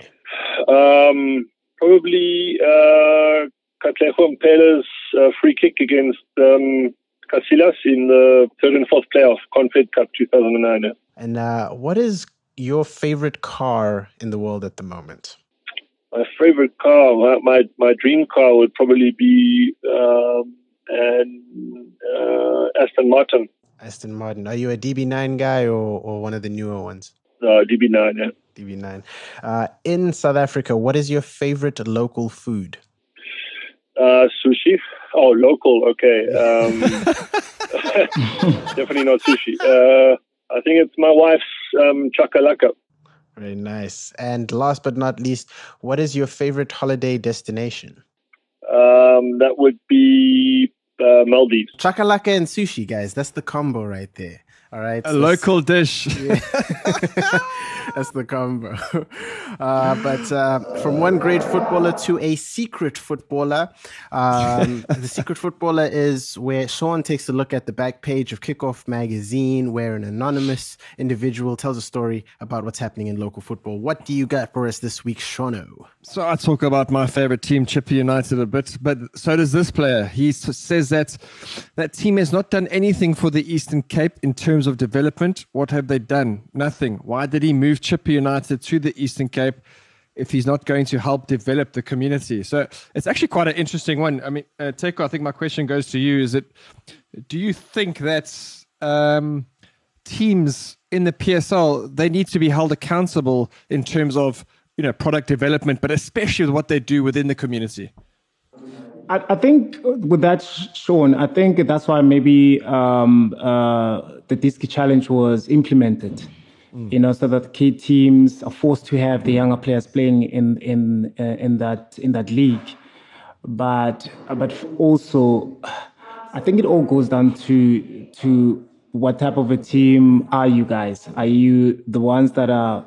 Um, probably uh, Mphela's uh, free kick against um, Casillas in the third and fourth playoff, Confed Cup 2009. And uh, what is your favorite car in the world at the moment? My favorite car, my, my, my dream car would probably be um, an uh, Aston Martin, Aston Martin. Are you a DB9 guy or, or one of the newer ones? uh, DB9. Yeah. DB9. Uh, in South Africa, what is your favorite local food? Uh, sushi. Oh, local. Okay. Um, definitely not sushi. Uh, I think it's my wife's um, chakalaka. Very nice. And last but not least, what is your favorite holiday destination? Um, that would be uh, Maldives. Chakalaka and sushi, guys. That's the combo right there. All right. A local dish. That's the combo. Uh, but uh, from one great footballer to a secret footballer. Um, the secret footballer is where Sean takes a look at the back page of Kickoff magazine, where an anonymous individual tells a story about what's happening in local football. What do you got for us this week, Shono? So I talk about my favorite team, Chippa United, a bit, but so does this player. He says that that team has not done anything for the Eastern Cape in terms of development. What have they done? Nothing. Why did he move Chippa United to the Eastern Cape if he's not going to help develop the community? So it's actually quite an interesting one. I mean, uh, Teko, I think my question goes to you: Is it? Do you think that um, teams in the PSL they need to be held accountable in terms of you know product development, but especially with what they do within the community? I, I think with that, Sean, I think that's why maybe um, uh, the Diski Challenge was implemented. You know, so that key teams are forced to have the younger players playing in in uh, in that in that league, but but also, I think it all goes down to to what type of a team are you guys? Are you the ones that are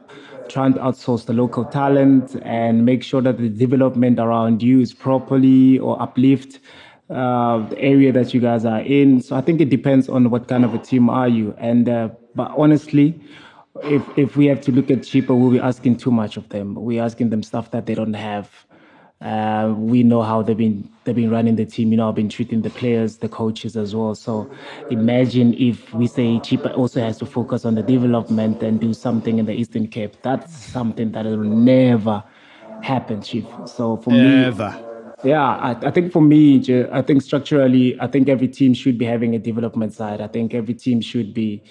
trying to outsource the local talent and make sure that the development around you is properly or uplift uh, the area that you guys are in. So I think it depends on what kind of a team are you. And uh, but honestly, if if we have to look at Chippa, we'll be asking too much of them. We're asking them stuff that they don't have. Uh, we know how they've been they've been running the team. You know, I've been treating the players, the coaches as well. So imagine if we say Chippa also has to focus on the development and do something in the Eastern Cape. That's something that will never happen, Chief. So for me, yeah, I, I think for me, I think structurally, I think every team should be having a development side. I think every team should be,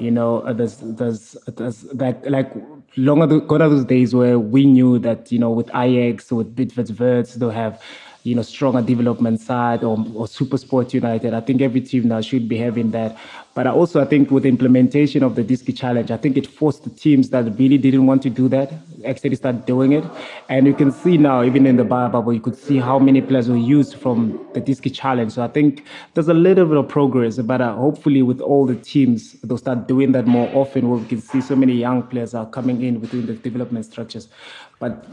you know, uh, there's there's, there's like like long ago, gone are those days where we knew that you know with Ajax with Bidvest they'll have you know stronger development side or or Super Sport United. I think every team now should be having that. But I also I think with the implementation of the Diski Challenge, I think it forced the teams that really didn't want to do that actually start doing it. And you can see now, even in the bio bubble, you could see how many players were used from the Diski Challenge. So I think there's a little bit of progress, but uh, hopefully with all the teams, they'll start doing that more often where we can see so many young players are coming in within the development structures. But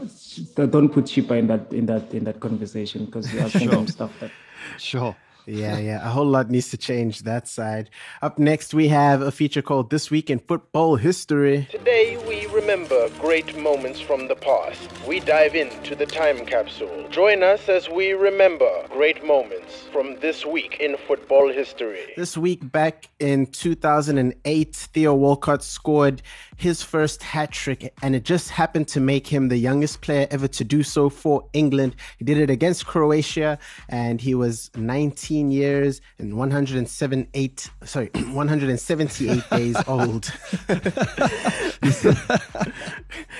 don't put Chippa in that in that in that conversation because you're asking them stuff that Sure. Yeah, yeah. A whole lot needs to change that side. Up next, we have a feature called This Week in Football History. Today we remember great moments from the past. We dive into the time capsule. Join us as we remember great moments from this week in football history. This week, back in 2008, Theo Walcott scored his first hat trick, and it just happened to make him the youngest player ever to do so for England. He did it against Croatia, and he was 19 years and 178, sorry, 178 days old.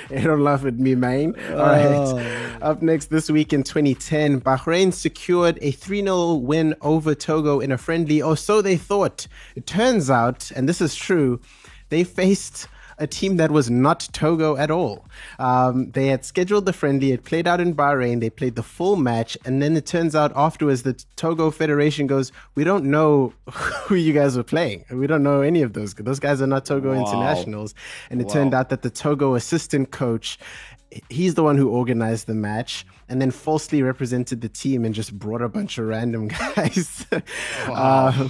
Hey, don't laugh at me, man. All right. Oh. Up next this week in 2010, Bahrain secured a 3 0 win over Togo in a friendly, or so they thought. It turns out, and this is true, they faced a team that was not Togo at all. Um, they had scheduled the friendly, it played out in Bahrain, they played the full match, and then it turns out afterwards the Togo Federation goes, We don't know who you guys were playing. We don't know any of those. Those guys are not Togo internationals. And it turned out that the Togo assistant coach, he's the one who organized the match and then falsely represented the team and just brought a bunch of random guys. Uh,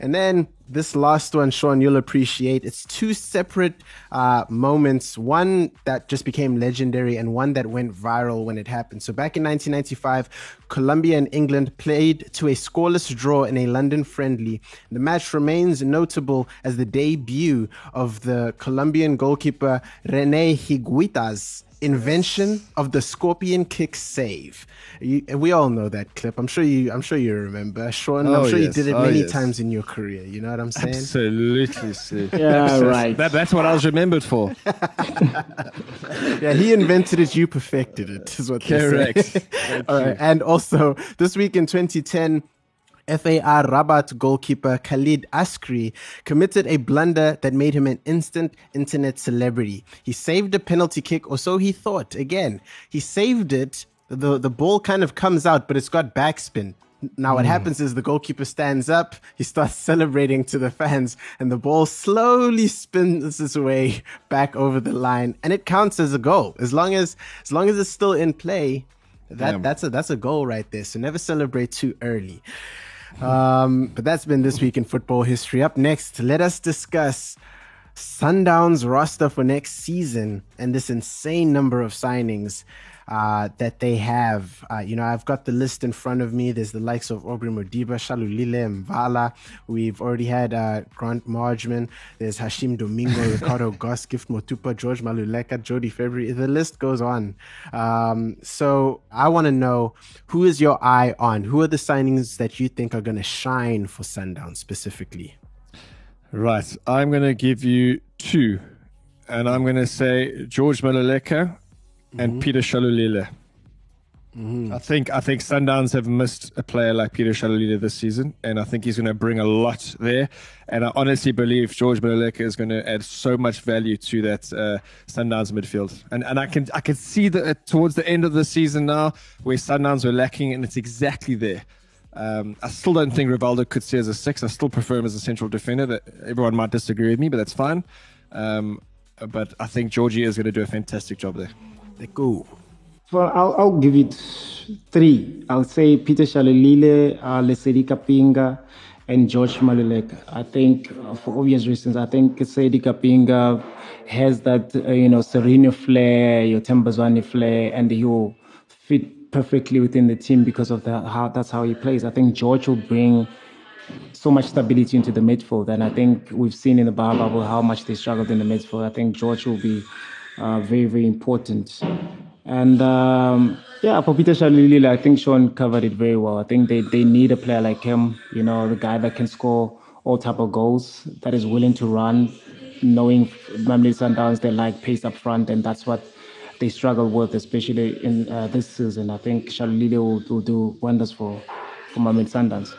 and then this last one, Sean, you'll appreciate. It's two separate uh, moments. One that just became legendary, and one that went viral when it happened. So back in 1995, Colombia and England played to a scoreless draw in a London friendly. The match remains notable as the debut of the Colombian goalkeeper Rene Higuita's invention of the scorpion kick save. You, we all know that clip. I'm sure you. I'm sure you remember. Sean, I'm Oh, sure you did it Oh, many yes. times in your career. You know what I'm saying? Absolutely, Sue. Yeah, right. That, that's what I was remembered for. yeah, he invented it. You perfected it. Is what they say. Correct. All right, and also this week in 2010. FAR Rabat goalkeeper Khalid Askri committed a blunder that made him an instant internet celebrity. He saved a penalty kick, or so he thought. Again, he saved it. The, the ball kind of comes out, but it's got backspin. Now, what hmm. happens is the goalkeeper stands up, he starts celebrating to the fans, and the ball slowly spins its way back over the line, and it counts as a goal. As long as as long as it's still in play, that that's a that's a goal right there. So never celebrate too early. Um, but that's been this week in football history. Up next, let us discuss Sundown's roster for next season and this insane number of signings uh, that they have. Uh, you know, I've got the list in front of me. There's the likes of Aubrey Modiba, Shalulile, Mvala. We've already had uh, Grant Margeman. There's Hashim Domingo, Ricardo Goss, Gift Motupa, George Maluleka, Jody February. The list goes on. Um, so I want to know who is your eye on? Who are the signings that you think are going to shine for Sundown specifically? Right. I'm going to give you two. And I'm going to say George Maluleka and Peter Shalulile. I think I think Sundowns have missed a player like Peter Shalulile this season, and I think he's going to bring a lot there. And I honestly believe George Maluleka is going to add so much value to that uh, Sundowns midfield. And and I can I can see that uh, towards the end of the season now, where Sundowns were lacking, and it's exactly there. Um, I still don't think Rivaldo Coetzee as a six. I still prefer him as a central defender. That everyone might disagree with me, but that's fine. Um, but I think Georgie is going to do a fantastic job there. They go. Well, I'll, I'll give it three. I'll say Peter Shalulile, uh, Lesedi Kapinga, and George Maluleka. I think, uh, for obvious reasons, I think Lesedi Kapinga has that, uh, you know, Sirino flair, your Themba Zwane flair, and he'll fit perfectly within the team because of the, how that's how he plays. I think George will bring so much stability into the midfield. And I think we've seen in the bio bubble how much they struggled in the midfield. I think George will be uh, very, very important. And um, yeah, for Peter Shalulile, I think Sean covered it very well. I think they, they need a player like him, you know, the guy that can score all type of goals, that is willing to run, knowing Mamelodi Sundowns, they like pace up front, and that's what they struggle with, especially in uh, this season. I think Shalulile will, will do wonders for, for Mamelodi Sundowns.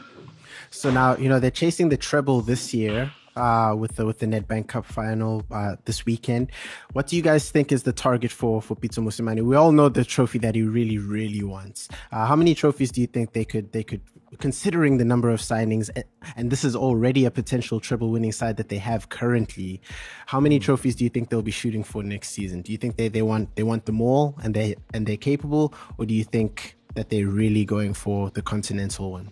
So now you know they're chasing the treble this year uh, with the with the Nedbank Cup final uh, this weekend. What do you guys think is the target for for Pitso Mosimane? We all know the trophy that he really really wants. Uh, how many trophies do you think they could they could considering the number of signings and this is already a potential triple winning side that they have currently how many trophies do you think they'll be shooting for next season do you think they, they want they want them all and they and they're capable or do you think that they're really going for the continental one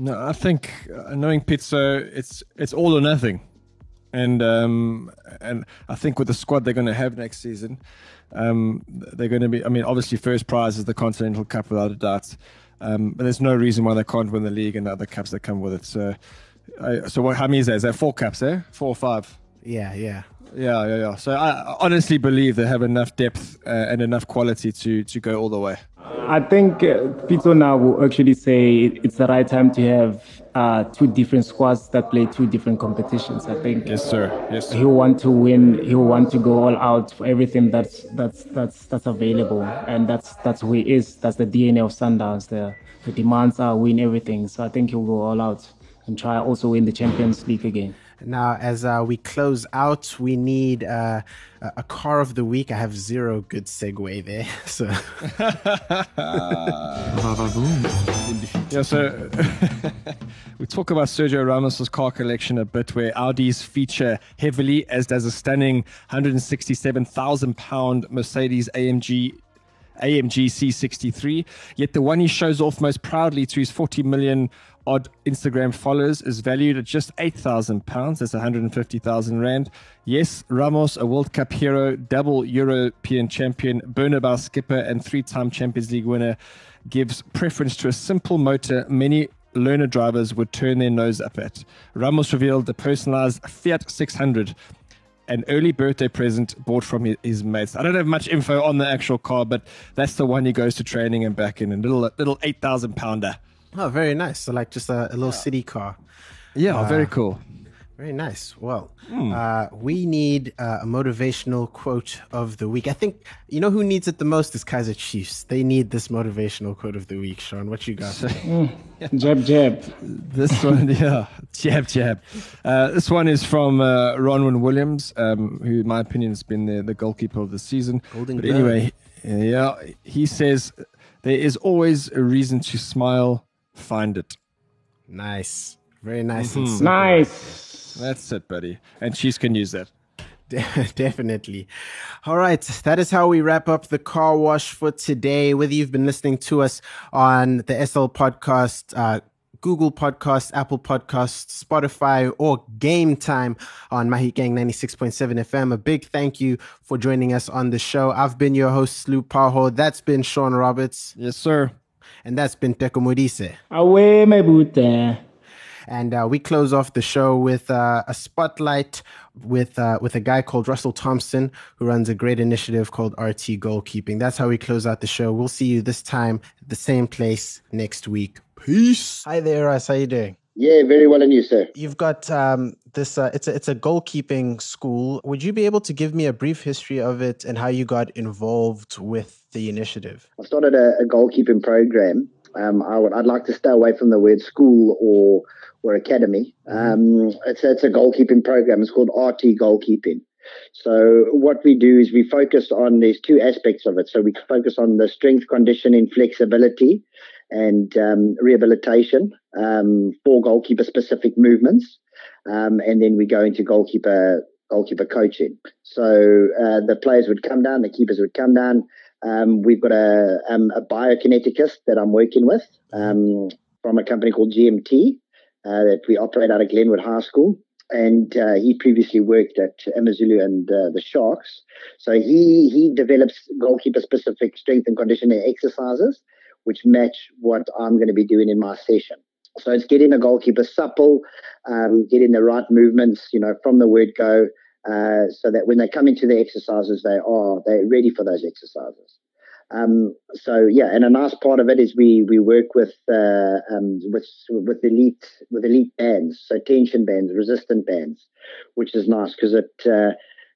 No, I think uh, knowing Pitso, it's it's all or nothing, and um, and I think with the squad they're going to have next season, um, they're going to be. I mean, obviously, first prize is the Continental Cup without a doubt, um, but there's no reason why they can't win the league and the other cups that come with it. So, I, so what? How many is that? Is that four caps? Eh, four or five? yeah yeah Yeah, yeah, yeah. So I honestly believe they have enough depth uh, and enough quality to to go all the way. I think uh, Pitso now will actually say it's the right time to have uh, two different squads that play two different competitions. I think Yes, sir. Yes. Sir. he'll want to win. He'll want to go all out for everything that's that's that's that's available, and that's that's who he is. That's the DNA of Sundowns. The the demands are win everything. So I think he'll go all out and try also win the Champions League again. Now, as uh, we close out, we need uh, a car of the week. I have zero good segue there. So, Yeah, so we talk about Sergio Ramos's car collection a bit, where Audis feature heavily, as does a stunning 167,000 pound Mercedes AMG. AMG C63, yet the one he shows off most proudly to his 40 million odd Instagram followers is valued at just 8,000 pounds. That's 150,000 rand. Yes, Ramos, a World Cup hero, double European champion, Bernabeu skipper, and three time Champions League winner, gives preference to a simple motor many learner drivers would turn their nose up at. Ramos revealed the personalized Fiat 600 an early birthday present bought from his, his mates. I don't have much info on the actual car, but that's the one he goes to training and back in. A little little eight thousand pounder. Oh, very nice. So, like just a, a little city car. Yeah, very cool. Very nice. Well, uh, we need uh, a motivational quote of the week. I think you know who needs it the most is Kaizer Chiefs. They need this motivational quote of the week. Sean, what you got? Jab jab. This one, yeah, jab jab. Uh, this one is from uh, Ronwen Williams, um, who, in my opinion, has been the, the goalkeeper of the season. Golden but Glove. anyway, yeah, he says there is always a reason to smile find it. Nice. Very nice. Mhm. and simple. Nice. That's it, buddy. And Chiefs can use that. Definitely. All right. That is how we wrap up the car wash for today. Whether you've been listening to us on the SL podcast, uh, Google Podcasts, Apple Podcasts, Spotify, or Game Time on Mahi Gang 96.7 FM. A big thank you for joining us on the show. I've been your host, Lou Paho. That's been Sean Roberts. Yes, sir. And that's been Teko Modise. Away, my boot. And uh, we close off the show with uh, a spotlight with uh, with a guy called Russell Thompson who runs a great initiative called RT Goalkeeping. That's how we close out the show. We'll see you this time at the same place next week. Peace. Hi there, Russ. How are you doing? Yeah, very well, and you, sir? You've got um, this. Uh, it's a it's a goalkeeping school. Would you be able to give me a brief history of it and how you got involved with the initiative? I started a, a goalkeeping program. Um, I would, I'd like to stay away from the word school or or academy. Um, it's, it's a goalkeeping program. It's called RT Goalkeeping. So what we do is we focus on there's two aspects of it. So we focus on the strength, conditioning, flexibility, and um, rehabilitation um, for goalkeeper specific movements, um, and then we go into goalkeeper goalkeeper coaching. So uh, the players would come down, the keepers would come down. Um, we've got a, um, a biokineticist that I'm working with um, from a company called GMT uh, that we operate out of Glenwood High School. And uh, he previously worked at Amazulu and uh, the Sharks. So he, he develops goalkeeper specific strength and conditioning exercises, which match what I'm going to be doing in my session. So it's getting the goalkeeper supple, um, getting the right movements, you know, from the word go, uh, so that when they come into the exercises, they are they're ready for those exercises. Um, so yeah, and a nice part of it is we we work with uh, um, with with elite with elite bands, so tension bands, resistant bands, which is nice because it, uh,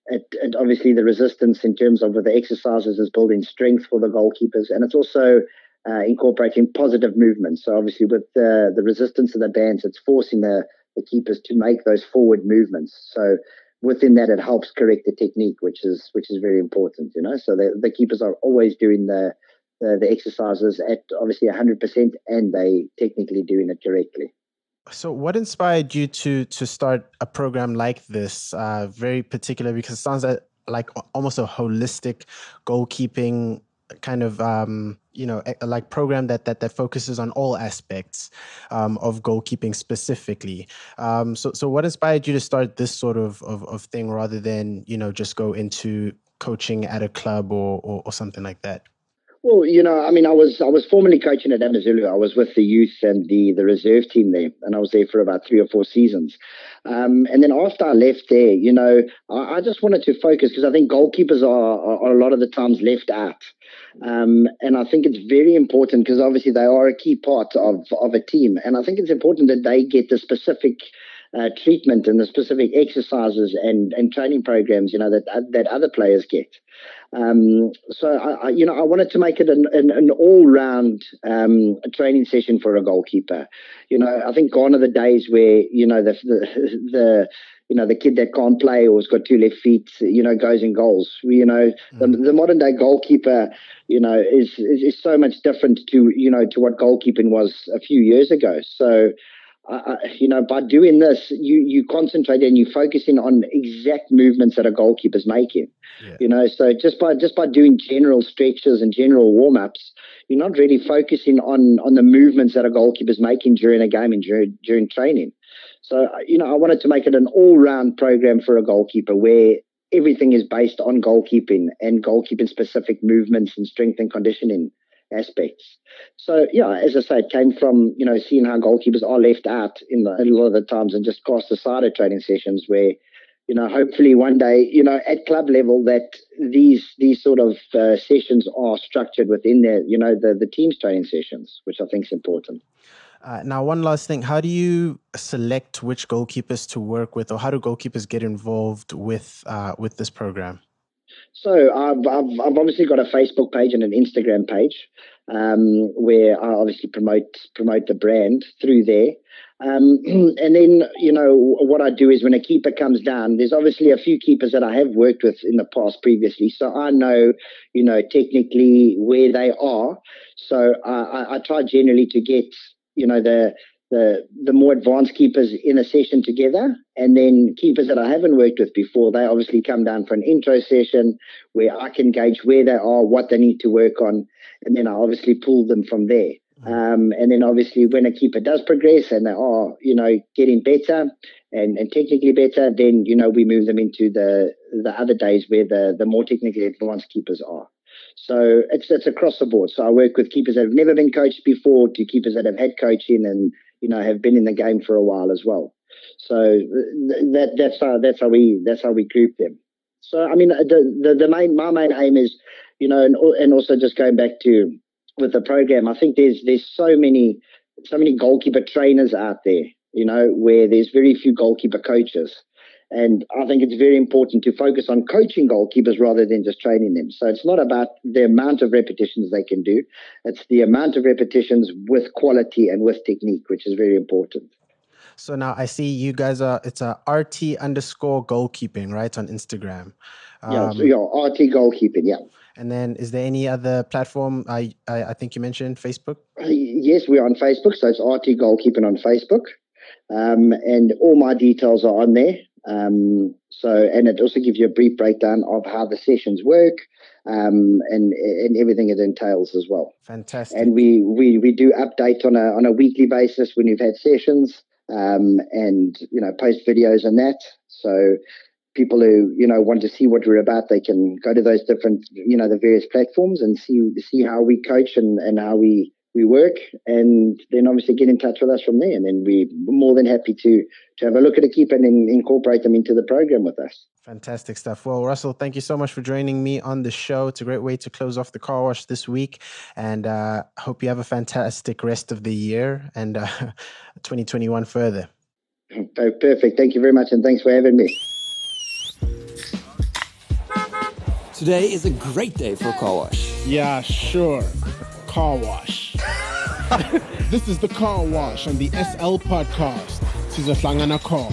it it obviously the resistance in terms of the exercises is building strength for the goalkeepers, and it's also uh, incorporating positive movements. So obviously with the the resistance of the bands, it's forcing the the keepers to make those forward movements. So within that, it helps correct the technique, which is which is very important. You know, so the, the keepers are always doing the, the the exercises at obviously 100%, and they technically doing it correctly. So, what inspired you to to start a program like this? Uh, very particular because it sounds like, like almost a holistic goalkeeping kind of um, you know like program that that that focuses on all aspects um, of goalkeeping specifically. Um, so so what inspired you to start this sort of, of of thing rather than you know just go into coaching at a club or or, or something like that? Well, you know, I mean, I was I was formerly coaching at Amazulu. I was with the youth and the the reserve team there, and I was there for about three or four seasons. Um, and then after I left there, you know, I, I just wanted to focus because I think goalkeepers are, are, are, a lot of the times left out. Um, and I think it's very important because obviously they are a key part of of a team, and I think it's important that they get the specific. Uh, treatment and the specific exercises and, and training programs, you know, that that other players get. Um, so, I, I, you know, I wanted to make it an, an, an all-round um, training session for a goalkeeper. You know, I think gone are the days where you know the the, the you know the kid that can't play or has got two left feet, you know, goes in goals. You know, mm. the, the modern day goalkeeper, you know, is, is is so much different to you know to what goalkeeping was a few years ago. So uh, you know, by doing this, you you concentrate and you focusing on exact movements that a goalkeeper's making. Yeah. You know, so just by just by doing general stretches and general warm ups, you're not really focusing on on the movements that a goalkeeper's making during a game and during during training. So you know, I wanted to make it an all round program for a goalkeeper where everything is based on goalkeeping and goalkeeping specific movements and strength and conditioning aspects. So yeah, as I say, it came from you know seeing how goalkeepers are left out in the, a lot of the times and just cast aside at training sessions where you know hopefully one day you know at club level that these these sort of uh, sessions are structured within their you know the the team's training sessions, which I think is important. Uh, now, one last thing: How do you select which goalkeepers to work with, or how do goalkeepers get involved with uh, with this program? So I've, I've, I've obviously got a Facebook page and an Instagram page um, where I obviously promote promote the brand through there. Um, and then you know what I do is when a keeper comes down, there's obviously a few keepers that I have worked with in the past previously, so I know you know technically where they are. So I, I try generally to get you know the the the more advanced keepers in a session together, and then keepers that I haven't worked with before, they obviously come down for an intro session where I can gauge where they are, what they need to work on, and then I obviously pull them from there. Um, and then obviously when a keeper does progress and they are, you know, getting better and, and technically better, then, you know, we move them into the, the other days where the, the more technically advanced keepers are. So it's, it's across the board. So I work with keepers that have never been coached before to keepers that have had coaching and, you know, have been in the game for a while as well. So that, that's how, that's how we, that's how we group them. So, I mean, the, the, the main, my main aim is, you know, and, and also just going back to, with the program. I think there's there's so many so many goalkeeper trainers out there, you know, where there's very few goalkeeper coaches. And I think it's very important to focus on coaching goalkeepers rather than just training them. So it's not about the amount of repetitions they can do. It's the amount of repetitions with quality and with technique, which is very important. So now I see you guys are it's a RT underscore goalkeeping, right? On Instagram. Um, yeah, so yeah, RT goalkeeping, yeah. And then, is there any other platform? I I, I think you mentioned Facebook. Yes, we're on Facebook, so it's RT Goalkeeping on Facebook, um, and all my details are on there. Um, so, and it also gives you a brief breakdown of how the sessions work, um, and and everything it entails as well. Fantastic. And we we we do update on a on a weekly basis when we've had sessions, um, and you know post videos and that. So people who you know want to see what we're about, they can go to those different you know the various platforms and see see how we coach and and how we we work, and then obviously get in touch with us from there. And then we're more than happy to to have a look at a keeper and incorporate them into the program with us. Fantastic stuff. Well, Russell, thank you so much for joining me on the show. It's a great way to close off the car wash this week, and uh, hope you have a fantastic rest of the year and uh, 2021 further. Perfect. Thank you very much, and thanks for having me. Today is a great day for a car wash. Yeah, sure car wash. this is the car wash on the SL podcast. This is a slang and car.